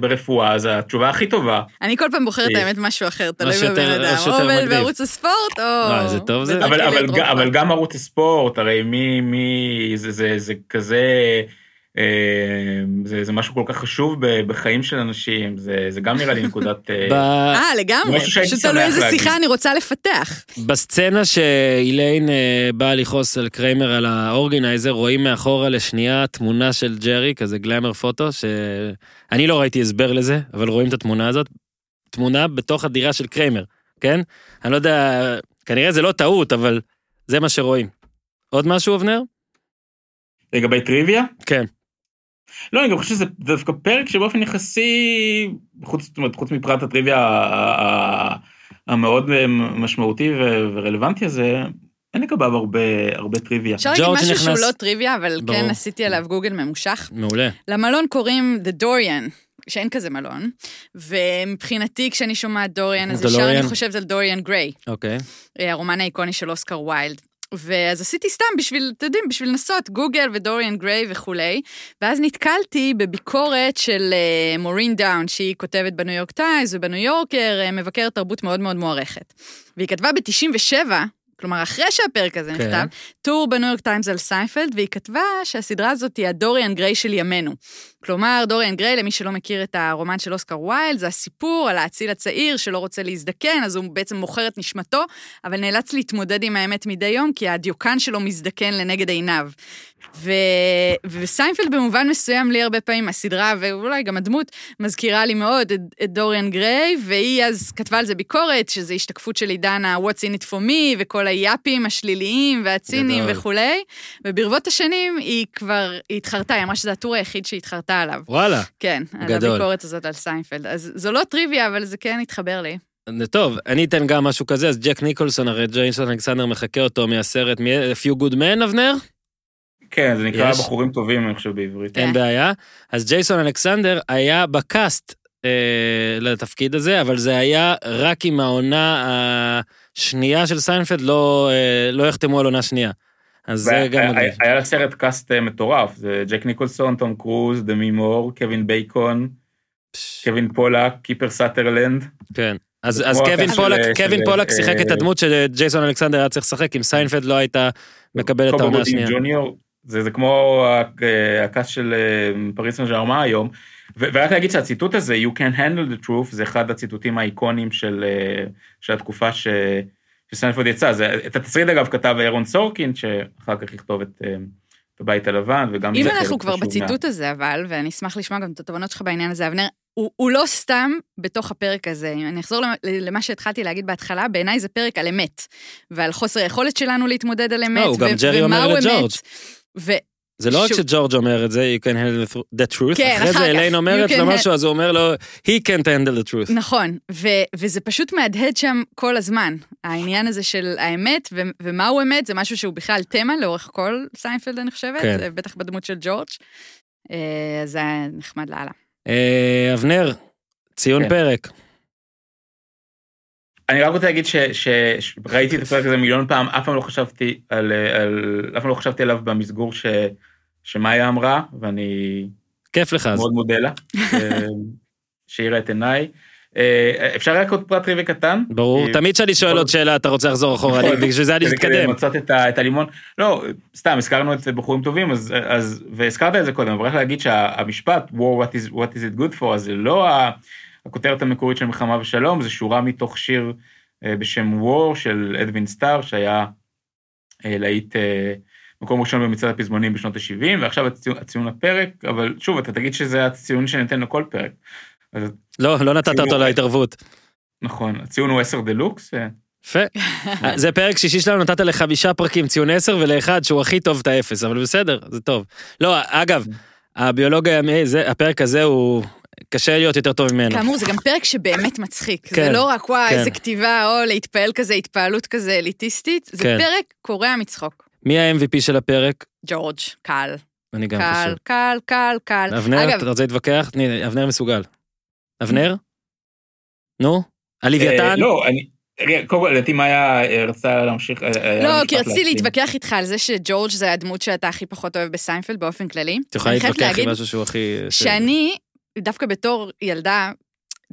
ברפואה אז התשובה הכי טובה. אני כל פעם בוחרת האמת משהו אחר תלוי בבן אדם או עובד בערוץ הספורט או. לא, זה טוב זה. אבל, אבל, אבל גם ערוץ הספורט הרי מי מי זה זה זה כזה. זה, זה משהו כל כך חשוב בחיים של אנשים, זה, זה גם נראה לי נקודת... אה, לגמרי, פשוט תלוי איזה שיחה אני רוצה לפתח. בסצנה שאיליין באה לכעוס על קריימר על האורגנייזר, רואים מאחורה לשנייה תמונה של ג'רי, כזה גלמר פוטו, שאני לא ראיתי הסבר לזה, אבל רואים את התמונה הזאת, תמונה בתוך הדירה של קריימר, כן? אני לא יודע, כנראה זה לא טעות, אבל זה מה שרואים. עוד משהו, אבנר? לגבי טריוויה? כן. לא, אני גם חושב שזה דווקא פרק שבאופן יחסי, חוץ, חוץ מפרט הטריוויה המאוד משמעותי ורלוונטי הזה, אין לגביו הרבה, הרבה טריוויה. אפשר להגיד משהו נכנס... שהוא לא טריוויה, אבל ברור. כן עשיתי עליו גוגל ממושך. מעולה. למלון קוראים The Dorian, שאין כזה מלון, ומבחינתי כשאני שומעת דוריאן, אז ישר אני חושבת על דוריאן גריי. אוקיי. הרומן האיקוני של אוסקר ויילד. ואז עשיתי סתם בשביל, אתם יודעים, בשביל לנסות גוגל ודוריאן גריי וכולי, ואז נתקלתי בביקורת של uh, מורין דאוד, שהיא כותבת בניו יורק טיימס ובניו יורקר, uh, מבקרת תרבות מאוד מאוד מוערכת. והיא כתבה ב-97, כלומר, אחרי שהפרק הזה כן. נכתב, טור בניו יורק טיימס על סיינפלד, והיא כתבה שהסדרה הזאת היא הדוריאן גריי של ימינו. כלומר, דוריאן גריי, למי שלא מכיר את הרומן של אוסקר ויילד, זה הסיפור על האציל הצעיר שלא רוצה להזדקן, אז הוא בעצם מוכר את נשמתו, אבל נאלץ להתמודד עם האמת מדי יום, כי הדיוקן שלו מזדקן לנגד עיניו. ו... וסיינפלד במובן מסוים לי הרבה פעמים, הסדרה ואולי גם הדמות, מזכירה לי מאוד את, את דוריאן גריי, והיא אז כתבה על זה ביקורת, שזה השתקפות של עידן ה-What's in it for me, וכל היאפים השליליים והציניים וכולי, וברבות השנים היא כבר, היא התחרטה, היא אמרה שזה הטור היחיד שהיא התחרטה עליו. וואלה. כן, גדול. על הביקורת הזאת על סיינפלד. אז זו לא טריוויה, אבל זה כן התחבר לי. טוב, אני אתן גם משהו כזה, אז ג'ק ניקולסון, הרי ג'ייסון אלכסנדר מחקה אותו מהסרט A Few Good Men, אבנר? כן, זה נקרא יש... בחורים טובים, אני חושב, בעברית. אין בעיה. אז ג'ייסון אלכסנדר היה בקאסט אה, לתפקיד הזה, אבל זה היה רק אם העונה השנייה של סיינפלד, לא, אה, לא יחתמו על עונה שנייה. אז זה גם מגניב. היה לסרט קאסט אה, מטורף, זה ג'ק ניקולסון, טום קרוז, דמי מור, קווין בייקון, קווין פולק, קיפר סאטרלנד. כן. אז, אז קווין פולק, של, קווין של, פולק שיחק את הדמות שג'ייסון אלכסנדר היה צריך לשחק, אם סיינפלד לא הייתה מקבלת את העונה השנייה. זה, זה כמו הקאסט של פריז סן ג'רמה היום, ורק להגיד שהציטוט הזה, You can handle the truth, זה אחד הציטוטים האיקונים של, של התקופה ש... שסיינפלד יצא. זה, את התסריט אגב כתב אירון סורקין, שאחר כך יכתוב את, את הבית הלבן, וגם אם אנחנו כבר בציטוט מה... הזה, אבל, ואני אשמח לשמוע גם את התובנות שלך בעניין הזה, אבנר, הוא, הוא לא סתם בתוך הפרק הזה. אני אחזור למה שהתחלתי להגיד בהתחלה, בעיניי זה פרק על אמת, ועל חוסר היכולת שלנו להתמודד עם אמת, לא, הוא גם ג'רי אומר לג'ורג'. ו... זה לא רק שג'ורג' אומר את זה, you can handle the truth, כן, אחרי זה אליין אומרת לו משהו, אז הוא אומר לו, he can't handle the truth. נכון, וזה פשוט מהדהד שם כל הזמן. העניין הזה של האמת, ומהו אמת, זה משהו שהוא בכלל תמה לאורך כל סיינפלד, אני חושבת, כן. בטח בדמות של ג'ורג', אה, אז זה נחמד לאללה. אה, אבנר, ציון כן. פרק. אני רק רוצה להגיד שראיתי את הפרק הזה מיליון פעם, אף פעם לא חשבתי על, על אף פעם לא חשבתי עליו במסגור ש, שמאיה אמרה, ואני... כיף לך אז. מאוד מודה לה, אה, שהאירה את עיניי. אה, אפשר רק עוד פרט טריווי קטן? ברור, תמיד כשאני שואל עוד שאלה אתה רוצה לחזור אחורה. בשביל זה אני מתקדם. למצות את הלימון. לא, סתם, הזכרנו את בחורים טובים, והזכרת את זה קודם, אבל רק להגיד שהמשפט, war what is it good for, אז זה לא הכותרת המקורית של מלחמה ושלום, זה שורה מתוך שיר אה, בשם war של אדווין סטאר, שהיה להיט מקום ראשון במצעד הפזמונים בשנות ה-70, ועכשיו הציון לפרק, אבל שוב, אתה תגיד שזה הציון שניתן לכל פרק. לא, לא נתת אותו להתערבות. נכון, הציון הוא 10 דלוקס. יפה. זה פרק שישי שלנו, נתת לחמישה פרקים ציון 10 ולאחד שהוא הכי טוב את האפס, אבל בסדר, זה טוב. לא, אגב, הביולוג הימי, הפרק הזה הוא... קשה להיות יותר טוב ממנו. כאמור, זה גם פרק שבאמת מצחיק. כן, זה לא רק, וואי, כן. איזה כתיבה, או להתפעל כזה, התפעלות כזה אליטיסטית, זה כן. פרק קורע מצחוק. מי ה-MVP של הפרק? ג'ורג', קל. אני גם קל, חושב. קל, קל, קל. אבנר, אתה רוצה להתווכח? אבנר מסוגל. אבנר? נו? הלוויתן? אה, לא, אני... קודם כל, לדעתי מאיה אה, רצתה להמשיך... אה, לא, כי רציתי להתווכח איתך על זה שג'ורג' זה הדמות שאתה הכי פחות אוהב בסיינפלד באופן כללי. את יכולה להתווכח עם משהו שהוא הכי... שאני, דווקא בתור ילדה,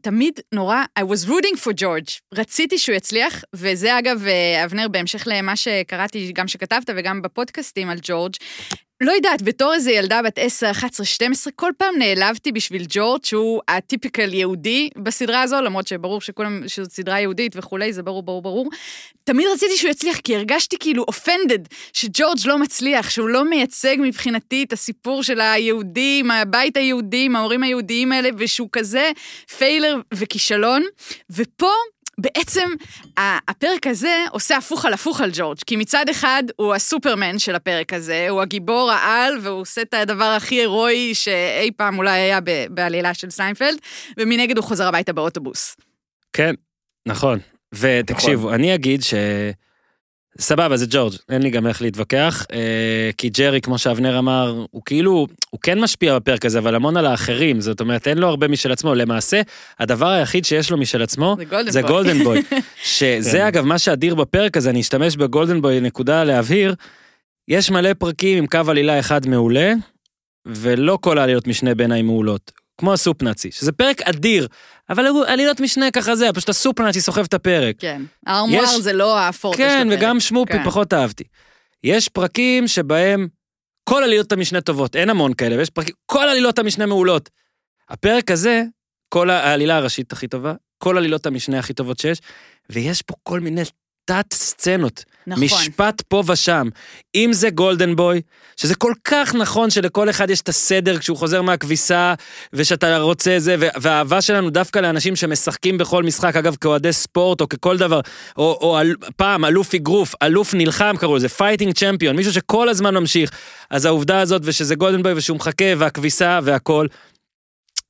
תמיד נורא, I was rooting for George. רציתי שהוא יצליח, וזה אגב, אבנר, בהמשך למה שקראתי, גם שכתבת וגם בפודקאסטים על ג'ורג', לא יודעת, בתור איזה ילדה בת 10, 11, 12, כל פעם נעלבתי בשביל ג'ורג', שהוא הטיפיקל יהודי בסדרה הזו, למרות שברור שכולם, שזו סדרה יהודית וכולי, זה ברור, ברור, ברור. תמיד רציתי שהוא יצליח, כי הרגשתי כאילו offended, שג'ורג' לא מצליח, שהוא לא מייצג מבחינתי את הסיפור של היהודים, הבית היהודי, ההורים היהודיים האלה, ושהוא כזה failure וכישלון. ופה, בעצם הפרק הזה עושה הפוך על הפוך על ג'ורג', כי מצד אחד הוא הסופרמן של הפרק הזה, הוא הגיבור העל, והוא עושה את הדבר הכי הירואי שאי פעם אולי היה בעלילה של סיינפלד, ומנגד הוא חוזר הביתה באוטובוס. כן, נכון. ותקשיבו, נכון. אני אגיד ש... סבבה, זה ג'ורג', אין לי גם איך להתווכח, אה, כי ג'רי, כמו שאבנר אמר, הוא כאילו, הוא כן משפיע בפרק הזה, אבל המון על האחרים, זאת אומרת, אין לו הרבה משל עצמו. למעשה, הדבר היחיד שיש לו משל עצמו, זה גולדן בוי. שזה כן. אגב, מה שאדיר בפרק הזה, אני אשתמש בגולדן בוי, נקודה להבהיר, יש מלא פרקים עם קו עלילה אחד מעולה, ולא כל העלילות משנה בעיניי מעולות. כמו הסופ נאצי, שזה פרק אדיר, אבל עלילות משנה ככה זה, פשוט הסופ נאצי סוחב את הפרק. כן, הארמואר יש... זה לא הפורטה כן, של הפרק. כן, וגם שמופי כן. פחות אהבתי. יש פרקים שבהם כל עלילות המשנה טובות, אין המון כאלה, ויש פרקים, כל עלילות המשנה מעולות. הפרק הזה, כל העלילה הראשית הכי טובה, כל עלילות המשנה הכי טובות שיש, ויש פה כל מיני תת סצנות. נכון. משפט פה ושם. אם זה גולדן בוי, שזה כל כך נכון שלכל אחד יש את הסדר כשהוא חוזר מהכביסה, ושאתה רוצה זה, והאהבה שלנו דווקא לאנשים שמשחקים בכל משחק, אגב, כאוהדי ספורט או ככל דבר, או, או אל, פעם אלוף אגרוף, אלוף נלחם קראו לזה, fighting champion, מישהו שכל הזמן ממשיך. אז העובדה הזאת, ושזה golden boy ושהוא מחכה, והכביסה והכל,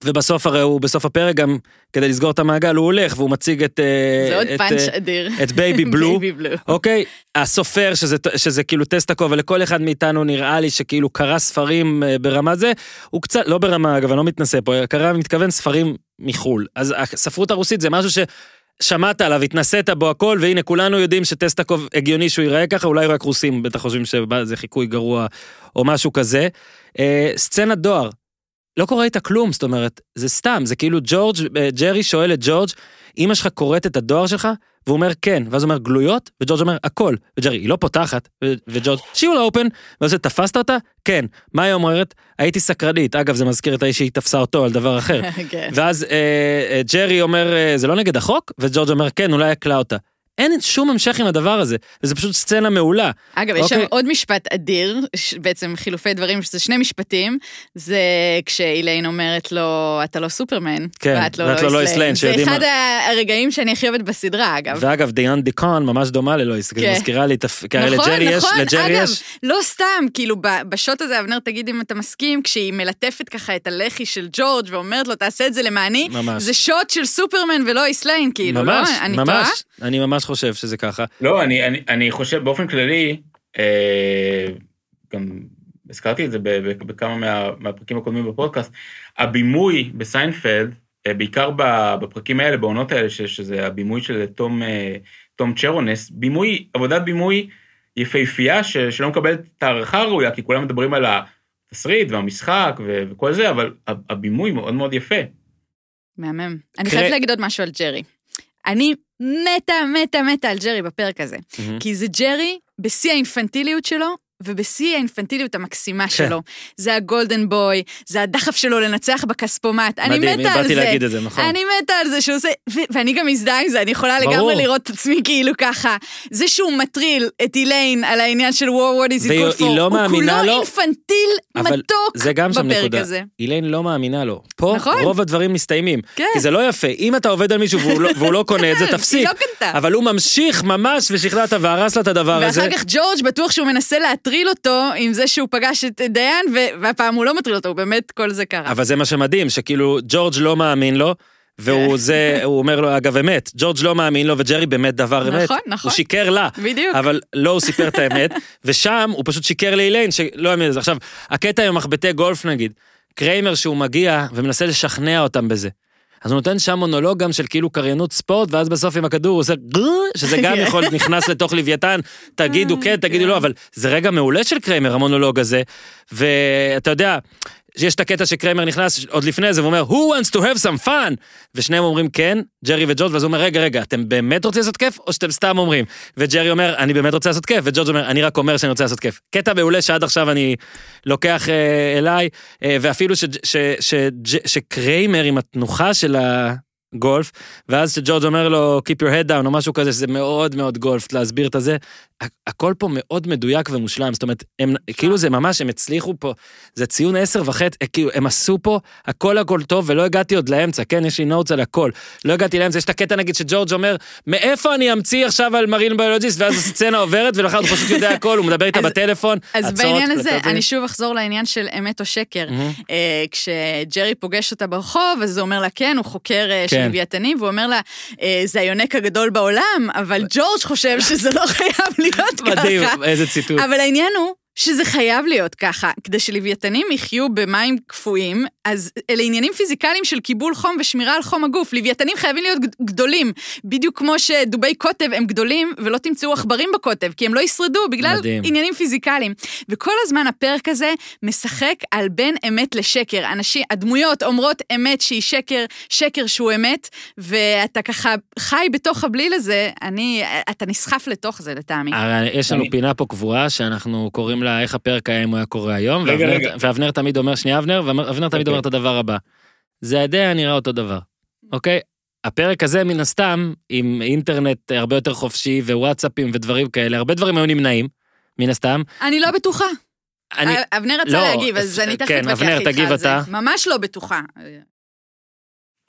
ובסוף הרי הוא, בסוף הפרק גם, כדי לסגור את המעגל, הוא הולך והוא מציג את... אה, זה עוד פאנץ' אה, אדיר. את baby blue. אוקיי? הסופר, שזה, שזה כאילו טסטקו, ולכל אחד מאיתנו נראה לי שכאילו קרא ספרים אה, ברמה זה, הוא קצת, לא ברמה, אגב, אני לא מתנשא פה, קרא, מתכוון ספרים מחו"ל. אז הספרות הרוסית זה משהו ש... שמעת עליו, התנסית בו הכל, והנה כולנו יודעים שטסטקוב הגיוני שהוא ייראה ככה, אולי רק רוסים בטח חושבים שזה חיקוי גרוע או משהו כזה. אה, סצנת דואר, לא קורה איתה כלום, זאת אומרת, זה סתם, זה כאילו ג'ורג', אה, ג'רי שואל את ג'ורג', אמא שלך קוראת את הדואר שלך? והוא אומר כן, ואז הוא אומר גלויות, וג'ורג' אומר הכל, וג'רי היא לא פותחת, וג'ורג' לא אופן, ואז תפסת אותה? כן. מה היא אומרת? הייתי סקרנית, אגב זה מזכיר את האיש שהיא תפסה אותו על דבר אחר. כן. ואז אה, אה, ג'רי אומר אה, זה לא נגד החוק? וג'ורג' אומר כן, אולי יקלה אותה. אין שום המשך עם הדבר הזה, וזה פשוט סצנה מעולה. אגב, יש שם אוקיי? עוד משפט אדיר, בעצם חילופי דברים, שזה שני משפטים, זה כשאיליין אומרת לו, אתה לא סופרמן, כן, ואת לא לואיס ליין. זה אחד הרגעים שאני הכי אוהבת בסדרה, אגב. ואגב, דיאן דיקון ממש דומה ללואיס, כן. מזכירה לי, נכון, לג'רי יש, נכון, לג'רי יש. לא סתם, כאילו, בשוט הזה, אבנר, תגיד אם אתה מסכים, כשהיא מלטפת ככה את הלחי של ג'ורג' ואומרת לו, תעשה את זה למעני, זה שוט של סופרמן ולואיס ליין, כאילו, לא? אני טועה? אני ממש חושב שזה ככה. לא, אני, אני, אני חושב באופן כללי, אה, גם הזכרתי את זה בכמה מה, מהפרקים הקודמים בפודקאסט, הבימוי בסיינפלד, אה, בעיקר בפרקים האלה, בעונות האלה, שזה הבימוי של תום, אה, תום צ'רונס, בימוי, עבודת בימוי יפהפייה ש, שלא מקבלת את הערכה הראויה, כי כולם מדברים על התסריט והמשחק ו, וכל זה, אבל הבימוי מאוד מאוד יפה. מהמם. אני חייבת להגיד עוד משהו על ג'רי. אני מתה, מתה, מתה על ג'רי בפרק הזה. Mm-hmm. כי זה ג'רי בשיא האינפנטיליות שלו, ובשיא האינפנטיליות המקסימה כן. שלו. זה הגולדן בוי, זה הדחף שלו לנצח בכספומט. אני מתה על זה. מדהים, באתי להגיד את זה, נכון. אני מתה על זה שהוא עושה, ואני גם מזדהה עם זה, אני יכולה. לגמרי לראות את עצמי כאילו ככה. זה שהוא מטריל את איליין על העניין של war, what is it good for, לא הוא כולו לו, אינפנטיל מתוק נקודה. הזה. איליין לא מאמינה לו. פה נכון. רוב הדברים מסתיימים. כן. כי זה לא יפה. אם אתה עובד על מישהו והוא לא, לא קונה את זה, תפסיק. לא אבל הוא ממשיך ממש ושכנעת והרס לה את הדבר הזה. ואחר כך ג'ורג' בטוח שהוא מנסה להטריל אותו עם זה שהוא פגש את דיין, והפעם הוא לא מטריל אותו, הוא באמת, כל זה קרה. אבל זה מה שמדהים, שכאילו ג'ורג' לא מאמין לו. והוא כן. זה, הוא אומר לו, אגב אמת, ג'ורג' לא מאמין לו וג'רי באמת דבר אמת. נכון, נכון. הוא שיקר לה. בדיוק. אבל לא הוא סיפר את האמת, ושם הוא פשוט שיקר לאיליין שלא האמין לזה. עכשיו, הקטע עם מחבטי גולף נגיד, קריימר שהוא מגיע ומנסה לשכנע אותם בזה. אז הוא נותן שם מונולוג גם של כאילו קריינות ספורט, ואז בסוף עם הכדור הוא עושה שזה גם יכול, נכנס לתוך לוויתן, תגידו כן, תגידו לא, אבל זה רגע מעולה של קריימר, המונולוג הזה, ואתה יודע, שיש את הקטע שקריימר נכנס עוד לפני זה ואומר, who wants to have some fun? ושניהם אומרים כן, ג'רי וג'ורג' ואז הוא אומר, רגע, רגע, אתם באמת רוצים לעשות כיף, או שאתם סתם אומרים? וג'רי אומר, אני באמת רוצה לעשות כיף, וג'ורג' אומר, אני רק אומר שאני רוצה לעשות כיף. קטע מעולה שעד עכשיו אני לוקח אה, אליי, אה, ואפילו שקריימר עם התנוחה של ה... גולף, ואז שג'ורג' אומר לו Keep your head down או משהו כזה, שזה מאוד מאוד גולף, להסביר את הזה, הכל פה מאוד מדויק ומושלם, זאת אומרת, הם, כאילו זה ממש, הם הצליחו פה, זה ציון עשר וחצי, אה, כאילו, הם עשו פה הכל הכל טוב, ולא הגעתי עוד לאמצע, כן, יש לי נוטס על הכל, לא הגעתי לאמצע, יש את הקטע נגיד שג'ורג' אומר, מאיפה אני אמציא עכשיו על מרין ביולוג'יסט, ואז הסצנה עוברת, ולאחר הוא פשוט יודע הכל, הוא מדבר איתה בטלפון, אז בעניין הזה, אני שוב אחזור לעניין של אמת או שקר. אה, כשג'רי פוגש אותה ברחוב, אז הוא אומר לה, כן, הוא חוקר אה, של כן. לוויתנים, והוא אומר לה, זה היונק הגדול בעולם, אבל ג'ורג' חושב שזה לא חייב להיות ככה. מדהים, איזה ציטוט. אבל העניין הוא שזה חייב להיות ככה. כדי שלוויתנים יחיו במים קפואים, אז אלה עניינים פיזיקליים של קיבול חום ושמירה על חום הגוף. לוויתנים חייבים להיות גדולים, בדיוק כמו שדובי קוטב הם גדולים, ולא תמצאו עכברים בקוטב, כי הם לא ישרדו בגלל מדהים. עניינים פיזיקליים. וכל הזמן הפרק הזה משחק על בין אמת לשקר. אנשים, הדמויות אומרות אמת שהיא שקר, שקר שהוא אמת, ואתה ככה חי בתוך הבליל הזה, אני, אתה נסחף לתוך זה לטעמי. יש לנו פינה פה קבועה שאנחנו קוראים לה איך הפרק היה אם הוא היה קורה היום, ואבנר תמיד אומר, שנייה אבנר, ואבנר תמיד אומר את הדבר הבא. זה עדיין נראה אותו דבר, אוקיי? הפרק הזה מן הסתם, עם אינטרנט הרבה יותר חופשי ווואטסאפים ודברים כאלה, הרבה דברים היו נמנעים, מן הסתם. אני לא בטוחה. אני... אבנר רצה לא, להגיב, אז אני תכף כן, אבנר, תגיב אתה. ממש לא בטוחה.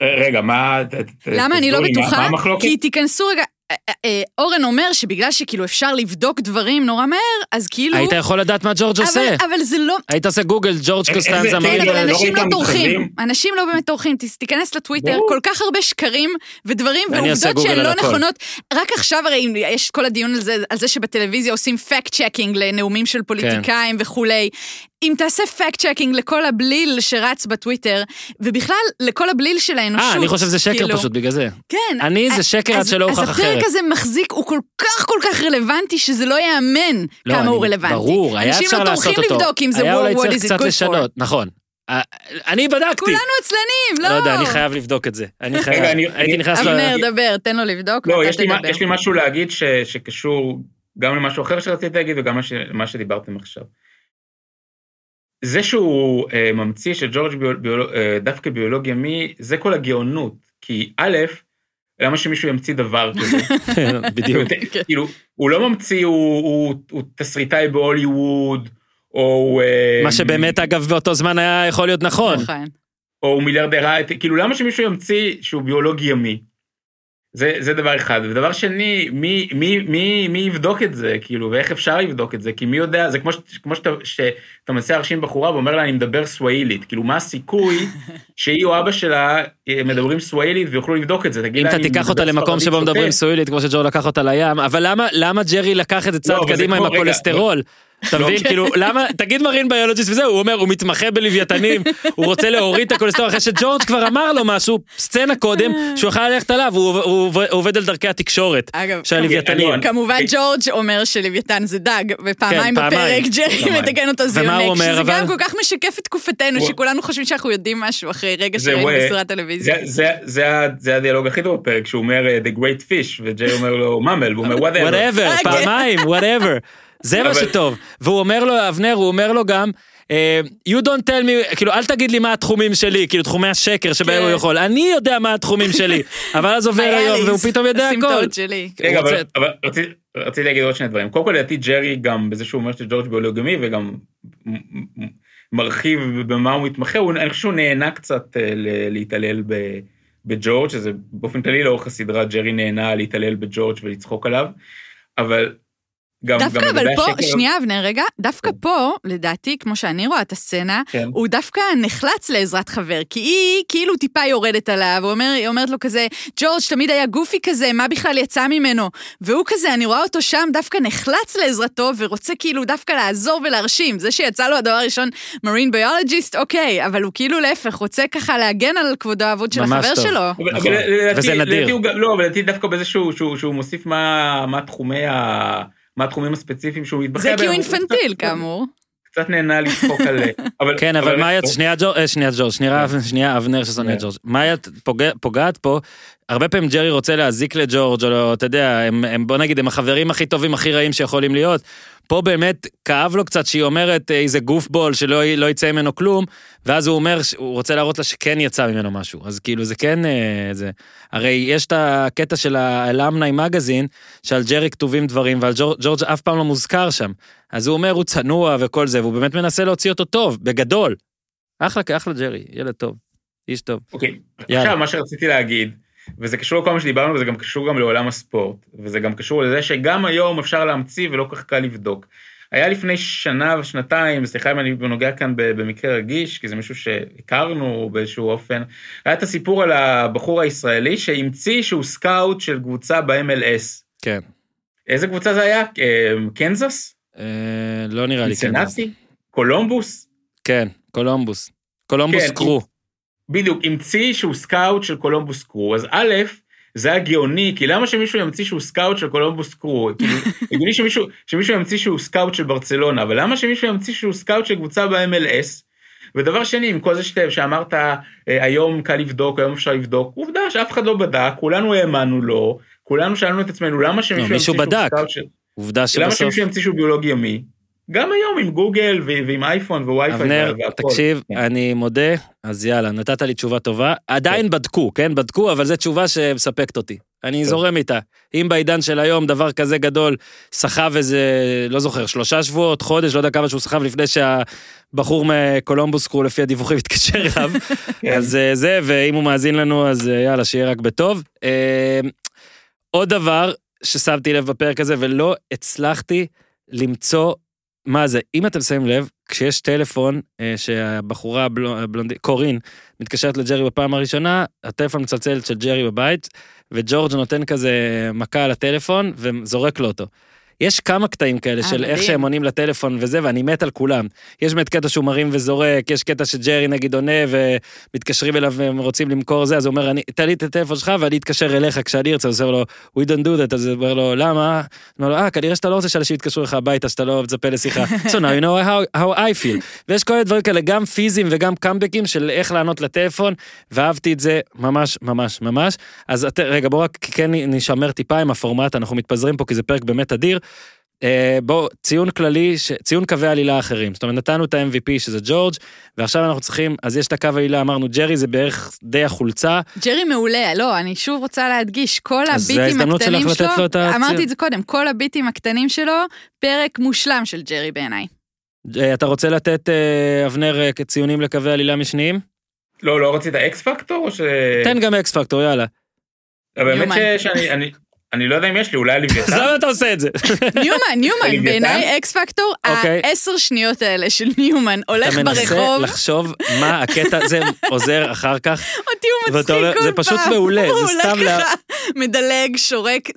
רגע, מה... למה אני לא בטוחה? מה המחלוקת? כי תיכנסו רגע, אה, אה, אה, אורן אומר שבגלל שכאילו אפשר לבדוק דברים נורא מהר, אז כאילו... היית יכול לדעת מה ג'ורג' עושה. אבל זה לא... היית עושה גוגל, ג'ורג' קוסטנזה. כן, אבל אנשים לא טורחים. אנשים לא באמת טורחים. תיכנס לטוויטר, כל כך הרבה שקרים ודברים ועובדות שהן לא נכונות. רק עכשיו הרי יש כל הדיון על זה שבטלוויזיה עושים fact checking לנאומים של פוליטיקאים וכולי. אם תעשה fact checking לכל הבליל שרץ בטוויטר, ובכלל לכל הבליל של האנושות. אה, אני חושב שזה שקר כאילו, פשוט בגלל זה. כן. אני זה שקר עד שלא הוכח אחרת. אז הפרק הזה מחזיק, הוא כל כך כל כך רלוונטי, שזה לא ייאמן לא, כמה אני, הוא רלוונטי. ברור, היה אפשר לעשות אותו. אנשים לא טורחים לבדוק אם זה what is it good לשנות, נכון. אני בדקתי. כולנו עצלנים, לא. לא יודע, אני חייב לבדוק את זה. אני חייב, הייתי נכנס ל... אבנר, דבר, תן לו לבדוק, לא, יש לי משהו להגיד שקשור גם למשהו אחר שרציתי להגיד וגם למה שדיברתם עכשיו. זה שהוא אה, ממציא שג'ורג' ביול, ביול, אה, דווקא ביולוגיה מי, זה כל הגאונות. כי א', למה שמישהו ימציא דבר כזה? בדיוק. כאילו, הוא לא ממציא, הוא, הוא, הוא תסריטאי בהוליווד, או... אה, מה שבאמת, אגב, באותו זמן היה יכול להיות נכון. נכון. או הוא מיליארדר, כאילו, למה שמישהו ימציא שהוא ביולוג ימי? זה, זה דבר אחד. ודבר שני, מי, מי, מי, מי יבדוק את זה, כאילו, ואיך אפשר לבדוק את זה? כי מי יודע, זה כמו, ש, כמו שאתה, שאתה מנסה להרשים בחורה ואומר לה, אני מדבר סוואילית. כאילו, מה הסיכוי שהיא או אבא שלה אה, מדברים סוואילית ויוכלו לבדוק את זה? תגיד אם אתה תיקח אותה למקום שבו מדברים סוואילית, כמו שג'ו לקח אותה לים, אבל למה, למה ג'רי לקח את זה צעד לא, קדימה עם הכולסטרול? אתה מבין? כאילו, למה, תגיד מרין ביולוג'יסט וזהו, הוא אומר, הוא מתמחה בלוויתנים, הוא רוצה להוריד את הכולסטרול אחרי שג'ורג' כבר אמר לו משהו, סצנה קודם, שהוא יכול ללכת עליו, הוא עובד על דרכי התקשורת של הלוויתנים. כמובן ג'ורג' אומר שלוויתן זה דג, ופעמיים כן, בפרק ג'רי מתקן אותו זה יונק, שזה גם כל כך משקף את תקופתנו, שכולנו חושבים שאנחנו יודעים משהו אחרי רגע שראינו בסדרת טלוויזיה. זה הדיאלוג הכי טוב בפרק, שהוא אומר The Great Fish, וג'רי אומר לו ממל, והוא אומר whatever. זה מה שטוב. והוא אומר לו, אבנר, הוא אומר לו גם, אה, you don't tell me, כאילו, אל תגיד לי מה התחומים שלי, כאילו, תחומי השקר שבהם הוא כן. יכול. אני יודע מה התחומים שלי. אבל אז עובר היום, והוא פתאום יודע הכל. רגע, אבל רציתי להגיד עוד שני דברים. קודם כל, לדעתי, ג'רי גם בזה שהוא אומר שג'ורג' ביולוגמי, וגם מרחיב במה הוא מתמחה, אני חושב שהוא נהנה קצת אה, להתעלל בג'ורג', שזה באופן כללי לאורך הסדרה, ג'רי נהנה להתעלל בג'ורג' ולצחוק עליו. אבל גם, דווקא גם אבל פה, השקר... שנייה אבנר רגע, דווקא פה, לדעתי, כמו שאני רואה את הסצנה, כן. הוא דווקא נחלץ לעזרת חבר, כי היא כאילו טיפה יורדת עליו, ואומר, היא אומרת לו כזה, ג'ורג' תמיד היה גופי כזה, מה בכלל יצא ממנו? והוא כזה, אני רואה אותו שם, דווקא נחלץ לעזרתו, ורוצה כאילו דווקא לעזור ולהרשים. זה שיצא לו הדבר הראשון, מרין ביולוג'יסט, אוקיי, אבל הוא כאילו להפך, רוצה ככה להגן על כבודו האבוד של החבר טוב. שלו. אבל, נכון. וזה נדיר. לא, אבל לדעתי דווקא בזה שהוא, שהוא, שהוא מוסיף מה, מה תחומי ה... מה התחומים הספציפיים שהוא מתבחר בהם. זה כי הוא אינפנטיל, כאמור. קצת נהנה לצחוק על... אבל, כן, אבל מאיה, שנייה ג'ורג', אה, שנייה ג'ורג', שנייה אבנר ששונא את ג'ורג'. מאיה פוגעת פה, הרבה פעמים ג'רי רוצה להזיק לג'ורג', או לא, אתה יודע, הם, הם, בוא נגיד, הם החברים הכי טובים, הכי רעים שיכולים להיות. פה באמת כאב לו קצת שהיא אומרת איזה גוף בול שלא לא יצא ממנו כלום, ואז הוא אומר, הוא רוצה להראות לה שכן יצא ממנו משהו. אז כאילו זה כן, אה, זה... הרי יש את הקטע של האלמנאי מגזין, שעל ג'רי כתובים דברים, ועל ג'ורג', ג'ורג' אף פעם לא מוזכר שם. אז הוא אומר, הוא צנוע וכל זה, והוא באמת מנסה להוציא אותו טוב, בגדול. אחלה, אחלה ג'רי, ילד טוב, איש טוב. אוקיי, עכשיו מה שרציתי להגיד, וזה קשור לכל מה שדיברנו, וזה גם קשור גם לעולם הספורט, וזה גם קשור לזה שגם היום אפשר להמציא ולא כך קל לבדוק. היה לפני שנה ושנתיים, סליחה אם אני נוגע כאן במקרה רגיש, כי זה מישהו שהכרנו באיזשהו אופן, היה את הסיפור על הבחור הישראלי שהמציא שהוא סקאוט של קבוצה ב-MLS. כן. איזה קבוצה זה היה? אה, קנזס? אה, לא נראה לי קנזס. קולומבוס? כן, קולומבוס. קולומבוס כן, קרו. בדיוק, המציא שהוא סקאוט של קולומבוס קרו, אז א', זה היה גאוני, כי למה שמישהו ימציא שהוא סקאוט של קולומבוס קרו? כאילו, הגיוני שמישהו, שמישהו ימציא שהוא סקאוט של ברצלונה, אבל למה שמישהו ימציא שהוא סקאוט של קבוצה ב-MLS? ודבר שני, עם כל זה שאתה, שאמרת, אה, היום קל לבדוק, היום אפשר לבדוק, עובדה שאף אחד לא בדק, כולנו האמנו לו, כולנו שאלנו את עצמנו, למה שמישהו לא, ימציא שהוא סקאוט של... עובדה שבסוף... למה שמישהו ימציא שהוא ביולוג ימי? גם היום עם גוגל ועם אייפון ווי-פיי אבנר, תקשיב, כן. אני מודה, אז יאללה, נתת לי תשובה טובה. עדיין כן. בדקו, כן? בדקו, אבל זו תשובה שמספקת אותי. אני זורם איתה. אם בעידן של היום דבר כזה גדול סחב איזה, לא זוכר, שלושה שבועות, חודש, לא יודע כמה שהוא סחב לפני שהבחור מקולומבוס קרו לפי הדיווחים התקשר אליו, כן. אז אה, זה, ואם הוא מאזין לנו, אז אה, יאללה, שיהיה רק בטוב. אה, עוד דבר ששמתי לב בפרק הזה, ולא הצלחתי למצוא מה זה, אם אתם שמים לב, כשיש טלפון אה, שהבחורה הבלונדית, קורין, מתקשרת לג'רי בפעם הראשונה, הטלפון מצלצל של ג'רי בבית, וג'ורג' נותן כזה מכה על הטלפון וזורק לו אותו. יש כמה קטעים כאלה של איך שהם עונים לטלפון וזה, ואני מת על כולם. יש באמת קטע שהוא מרים וזורק, יש קטע שג'רי נגיד עונה ומתקשרים אליו והם רוצים למכור זה, אז הוא אומר, תן לי את הטלפון שלך ואני אתקשר אליך כשאני ארצה, אז הוא אומר לו, we don't do that, אז הוא אומר לו, למה? הוא אומר לו, אה, כנראה שאתה לא רוצה שאנשים יתקשרו לך הביתה, שאתה לא מצפה לשיחה. So now you know how, how I feel. ויש כל מיני דברים כאלה, גם פיזיים וגם קאמבקים של איך לענות לטלפון, ואהבתי את זה ממש ממש ממש. אז רגע, בואו רק כן נשמר טיפה עם הפורמט, אנחנו מתפזרים פה כי זה פרק באמת אדיר. אה, בוא, ציון כללי, ציון קווי עלילה אחרים. זאת אומרת, נתנו את ה-MVP שזה ג'ורג', ועכשיו אנחנו צריכים, אז יש את הקו העלילה, אמרנו ג'רי זה בערך די החולצה. ג'רי מעולה, לא, אני שוב רוצה להדגיש, כל הביטים הקטנים שלו, לו את אמרתי את זה קודם, כל הביטים הקטנים שלו, פרק מושלם של ג'רי בעיניי. אה, אתה רוצה לתת, אה, אבנר, ציונים לקווי עלילה משניים? לא, לא רצית X factor או ש... תן גם X factor, יאללה. באמת שאני, אני לא יודע אם יש לי, אולי לוויתן. אז למה אתה עושה את זה? ניומן, ניומן, בעיניי X factor, אוקיי. העשר שניות האלה של ניומן הולך ברחוב. אתה מנסה לחשוב מה הקטע הזה עוזר אחר כך. אותי הוא מצחיק כל פעם. זה פשוט מעולה, זה סתם... מדלג, שורק,